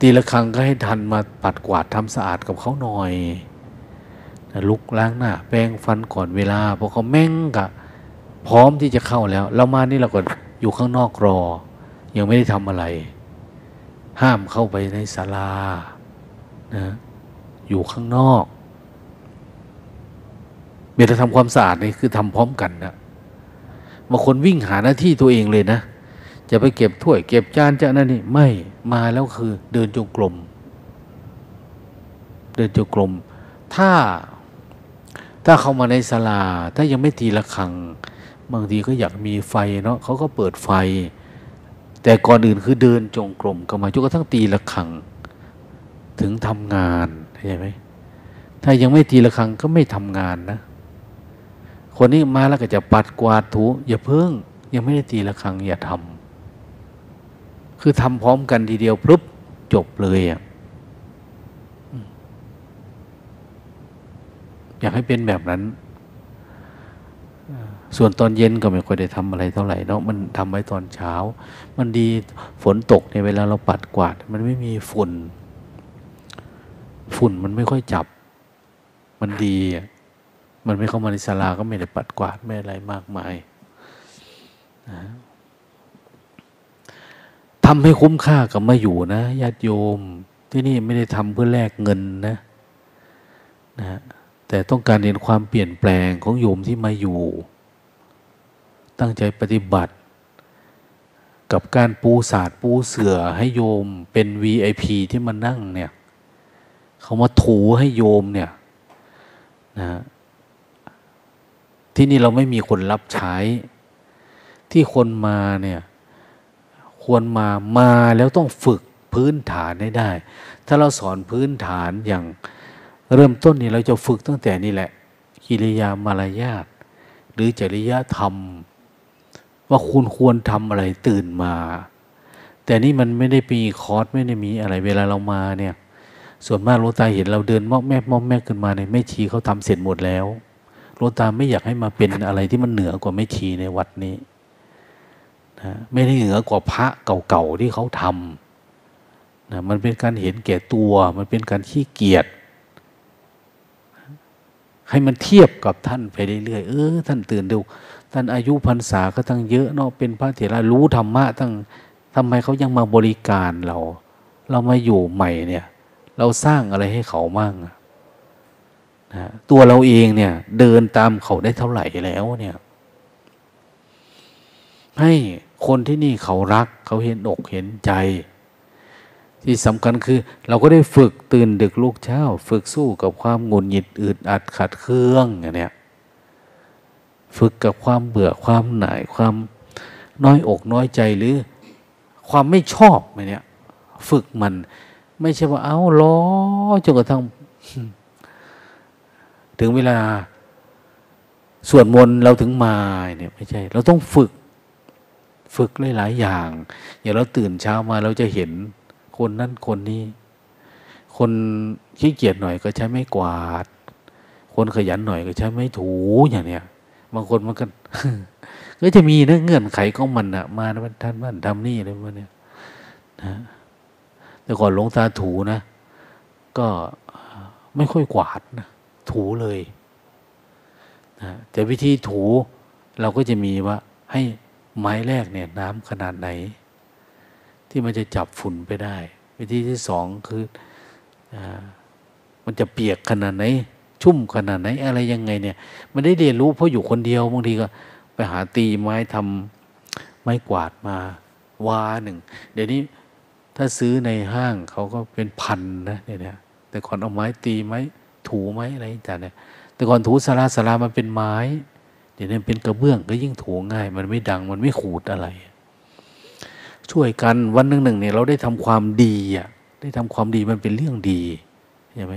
A: ตีละครั้งก็ให้ทันมาปัดกวาดทำสะอาดกับเขาหน่อย ลุกล้างหน้าแปรงฟันก่อนเวลาพอเขาแม่งกะพร้อมที่จะเข้าแล้ว เรามานี่เราก็อยู่ข้างนอกรอ ยังไม่ได้ทำอะไร ห้ามเข้าไปในศาลานะอยู่ข้างนอกเมื่อทำความสะอาดนี่คือทำพร้อมกันนะบางคนวิ่งหาหน้าที่ตัวเองเลยนะ จะไปเก็บถ้วย เก็บจานจะนั่นนี่ไม่มาแล้วคือ เดินจงกรมเดินจงกรมถ้าถ้าเข้ามาในศาลา ถ้ายังไม่ตีละครัง บางทีก็อยากมีไฟเนาะเขาก็เปิดไฟ แต่ก่อนอื่นคือเดินจงกรมก็มาจนกระทั่งตีละครัง ถึงทำงานเข้าใจไหมถ้ายังไม่ตีละครังก็ไม่ทำงานนะ คนนี้มาแล้วก็จะปัดกวาดถูอย่าเพิ่ง ยังไม่ได้ตีละครังอย่าทำ คือทำพร้อมกันทีเดียวปุ๊บจบเลยอะอยากให้เป็นแบบนั้น ส่วนตอนเย็นก็ไม่ค่อยได้ทำอะไรเท่าไหร่เนาะ มันทำไว้ตอนเช้า มันดีฝนตกในเวลาเราปัดกวาด มันไม่มีฝุ่น ฝุ่นมันไม่ค่อยจับ มันดีอะมันไม่เข้ามาในศาลาก็ไม่ได้ปัดกวาดไม่อะไรมากมายนะ ทำให้คุ้มค่ากับมาอยู่นะญาติโยม ที่นี่ไม่ได้ทำเพื่อแลกเงินนะนะแต่ต้องการเห็นความเปลี่ยนแปลงของโยมที่มาอยู่ ตั้งใจปฏิบัติ กับการปูศาสตร์ปูเสือให้โยมเป็น VIP ที่มานั่งเนี่ยเขามาถูให้โยมเนี่ยนะที่นี่เราไม่มีคนรับใช้ ที่คนมาเนี่ย ควรมามาแล้วต้องฝึกพื้นฐานให้ได้ ถ้าเราสอนพื้นฐานอย่างเริ่มต้นนี่เราจะฝึกตั้งแต่นี่แหละ กิริยามารยาทหรือจริยธรรม ว่าคุณควรทำอะไรตื่นมา แต่นี่มันไม่ได้มีคอร์สไม่ได้มีอะไรเวลาเรามาเนี่ยส่วนมากลูกตาเห็นเราเดินมอกแม่มอกแม่ขึ้นมาเนี่ยแม่ชีเขาทำเสร็จหมดแล้วหลวงตาไม่อยากให้มาเป็นอะไรที่มันเหนือกว่าไม่ชีในวัดนี้ นะไม่ได้เหนือกว่าพระเก่าๆที่เขาทำนะมันเป็นการเห็นแก่ตัว มันเป็นการขี้เกียจให้มันเทียบกับท่านไปเรื่อยๆเออท่านตื่นเร็วท่านอายุพรรษาก็ตั้งเยอะเนาะเป็นพระเถระรู้ธรรมะตั้งทำไมเขายังมาบริการเรา เรามาอยู่ใหม่เนี่ย เราสร้างอะไรให้เขามั่งนะตัวเราเองเนี่ย เดินตามเขาได้เท่าไหร่แล้วเนี่ย ให้ คนที่นี่เขารัก เขาเห็นอกเห็นใจ ที่สำคัญคือ เราก็ได้ฝึกตื่นดึกลูกเช้า ฝึกสู้กับความงุนหงิดอึดอัดขัดเครื่องอย่างเนี้ยฝึกกับความเบื่อความหน่ายความน้อยอกน้อยใจหรือ ความไม่ชอบไเนี่ย ฝึกมัน ไม่ใช่ว่าเอาล้อจนกระทั่งถึงเวลาสวดมนต์เราถึงมาเนี่ยไม่ใช่ เราต้องฝึก ฝึกหลาย ๆ อย่าง อย่างเราตื่นเช้ามาเราจะเห็นคนนั้นคนนี้ คนขี้เกียจหน่อยก็ใช้ไม่กวาด คนขยันหน่อยก็ใช้ไม่ถูอย่างเนี้ยบางคนมันก็ก็จะมีนะเงื่อนไขของมันอะมาท่านบ้านทำนี่อะไรพวกนี้ยนะแต่ก่อนหลวงตาถูนะ ก็ไม่ค่อยกวาดนะถูเลยนะแต่วิธีถูเราก็จะมีว่าให้ ไม้แรกเนี่ยน้ำขนาดไหน ที่มันจะจับฝุ่นไปได้ วิธีที่สองคืออมันจะเปียกขนาดไหน ชุ่มขนาดไหน อะไรยังไงเนี่ย มันได้เรียนรู้เพราะอยู่คนเดียวบางทีก็ไปหาตีไม้ทำไม้กวาดมาวาหนึ่ง เดี๋ยวนี้ถ้าซื้อในห้างเขาก็เป็นพันนะเนี่ยแต่ก่อนเอาไม้ตีไม้ถูไม้อะไรต่างเนี่ยแต่ก่อนถูสาราสารามันเป็นไม้ เดี๋ยวนี้เป็นกระเบื้องก็ยิ่งถูง่าย มันไม่ดังมันไม่ขูดอะไร ช่วยกันวันหนึ่งหนึ่งเนี่ยเราได้ทำความดีอะได้ทำความดีมันเป็นเรื่องดีใช่ไหม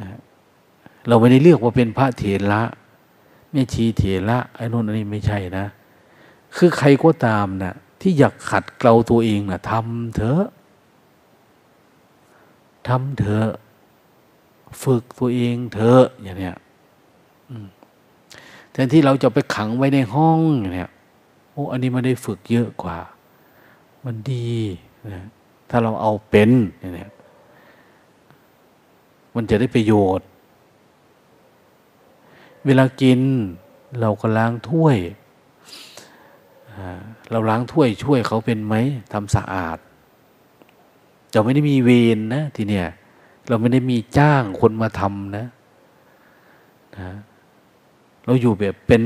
A: นะเราไม่ได้เลือกว่าเป็นพระเถระแม่ชีเถระไอ้นนท์อันนี้ไม่ใช่นะ คือใครก็ตามนะที่อยากขัดเกลาตัวเองนะทำเถอะทำเถอะฝึกตัวเองเถอะอย่างเนี้ย แทนที่เราจะไปขังไว้ในห้องเนี้ยโอ้อันนี้มันได้ฝึกเยอะกว่า มันดีนะถ้าเราเอาเป็นเนี้ยมันจะได้ประโยชน์ เวลากินเราก็ล้างถ้วย เราล้างถ้วยช่วยเขาเป็นไหมทำสะอาดจะไม่ได้มีเวรนนะทีเนี้ยเราไม่ได้มีจ้างคนมาทำนะนะ เราอยู่แบบเป็น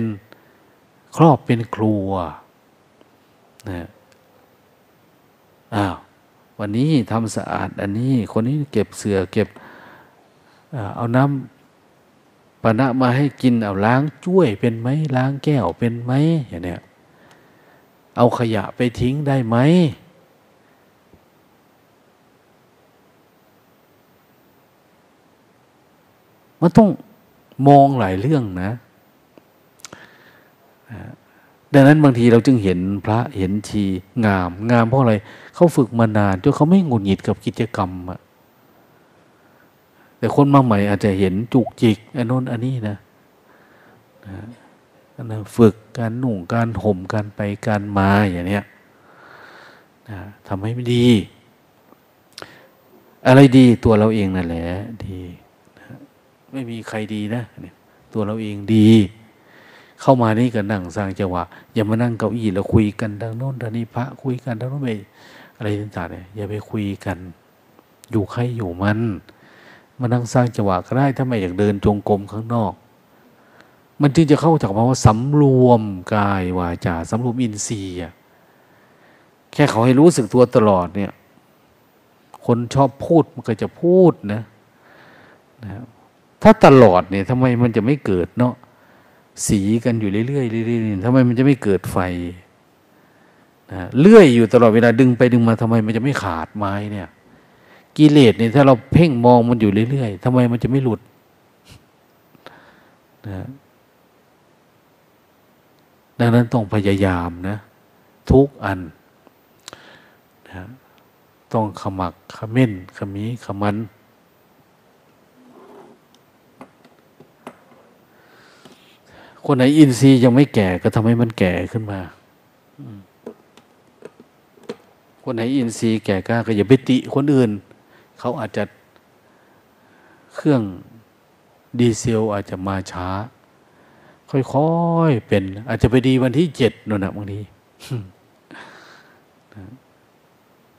A: ครอบเป็นครัวนะอ้าววันนี้ทำสะอาดอันนี้ คนนี้เก็บเสือเก็บเอาน้ำปนะมาให้กินเอาล้างจ้วยเป็นไหมล้างแก้วเป็นไหมอย่างเนี้ยเอาขยะไปทิ้งได้ไหมมันต้องมองหลายเรื่องนะ ดังนั้นบางทีเราจึงเห็นพระเห็นชีงาม งามเพราะอะไรเขาฝึกมานานจนเขาไม่งุนหงิดกับกิจกรรมอะแต่คนมาใหม่อาจจะเห็นจุกจิกอันโน้นอันนี้นะนะฝึกการหนุ่งการห่มการไปการมาอย่างเนี้ยนะทำให้ไม่ดี อะไรดีตัวเราเองนั่นแหละดีไม่มีใครดีนะตัวเราเองดี เข้ามานี่ก็นั่งสร้างจังหวะอย่ามานั่งเก้าอี้แล้วคุยกันทางโน้นทางนี้พระคุยกันทางโน้นไปอะไรต่างๆเนี่ยอย่าไปคุยกัน อยู่ใครอยู่มันมานั่งสร้างจังหวะก็ได้ถ้าไม่อยากเดินจงกรมข้างนอก มันจึงจะเข้าจากคำว่าสำรวมกายวาจาสำรวมอินทรีย์แค่เขาให้รู้สึกตัวตลอดเนี่ย คนชอบพูดมันก็จะพูดนะนะถ้าตลอดเนี่ยทำไมมันจะไม่เกิดเนาะ สีกันอยู่เรื่อยๆเรื่อยๆทำไมมันจะไม่เกิดไฟนะเลื่อยอยู่ตลอดเวลาดึงไปดึงมาทำไมมันจะไม่ขาดไม้เนี่ย กิเลสเนี่ยถ้าเราเพ่งมองมันอยู่เรื่อยๆทำไมมันจะไม่หลุดนะดังนั้นต้องพยายามนะ ทุกอันนะต้องขมักขม้นขมีขมัน คนไหนอินทรีย์ยังไม่แก่ก็ทำให้มันแก่ขึ้นมาคนไหนอินทรีย์แก่กล้าก็อย่าไปติคนอื่น เขาอาจจะเครื่องดีเซลอาจจะมาช้า ค่อยๆเป็น อาจจะไปดีวันที่เจ็ดนั่นนะบางที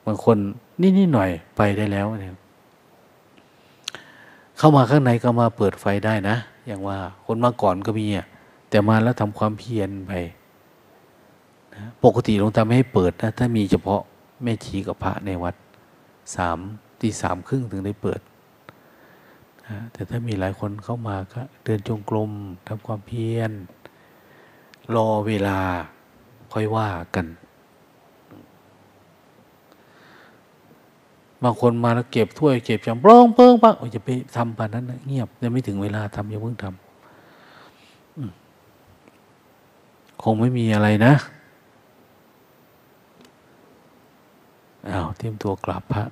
A: บางคนนี่ๆหน่อยไปได้แล้วเนี่ยเข้ามาข้างในก็มาเปิดไฟได้นะ อย่างว่าคนมาก่อนก็มีอะ แต่มาแล้วทำความเพียรไปปกติหลวงตาไม่ให้เปิดนะถ้ามีเฉพาะแม่ชีกับพระในวัดสามตีสามครึ่งถึงได้เปิดนะแต่ถ้ามีหลายคนเข้ามาก็เดินจงกรมทำความเพียร รอเวลาค่อยว่ากัน บางคนมาแล้วเก็บถ้วยเก็บชามปล้องเปิ้งปังโอ้ยจะไปทำปานนั้นนะเงียบยังไม่ถึงเวลาทำย่าเพิ่งทำอืม คงไม่มีอะไรนะอ้าวเตรียมตัวกลับพระ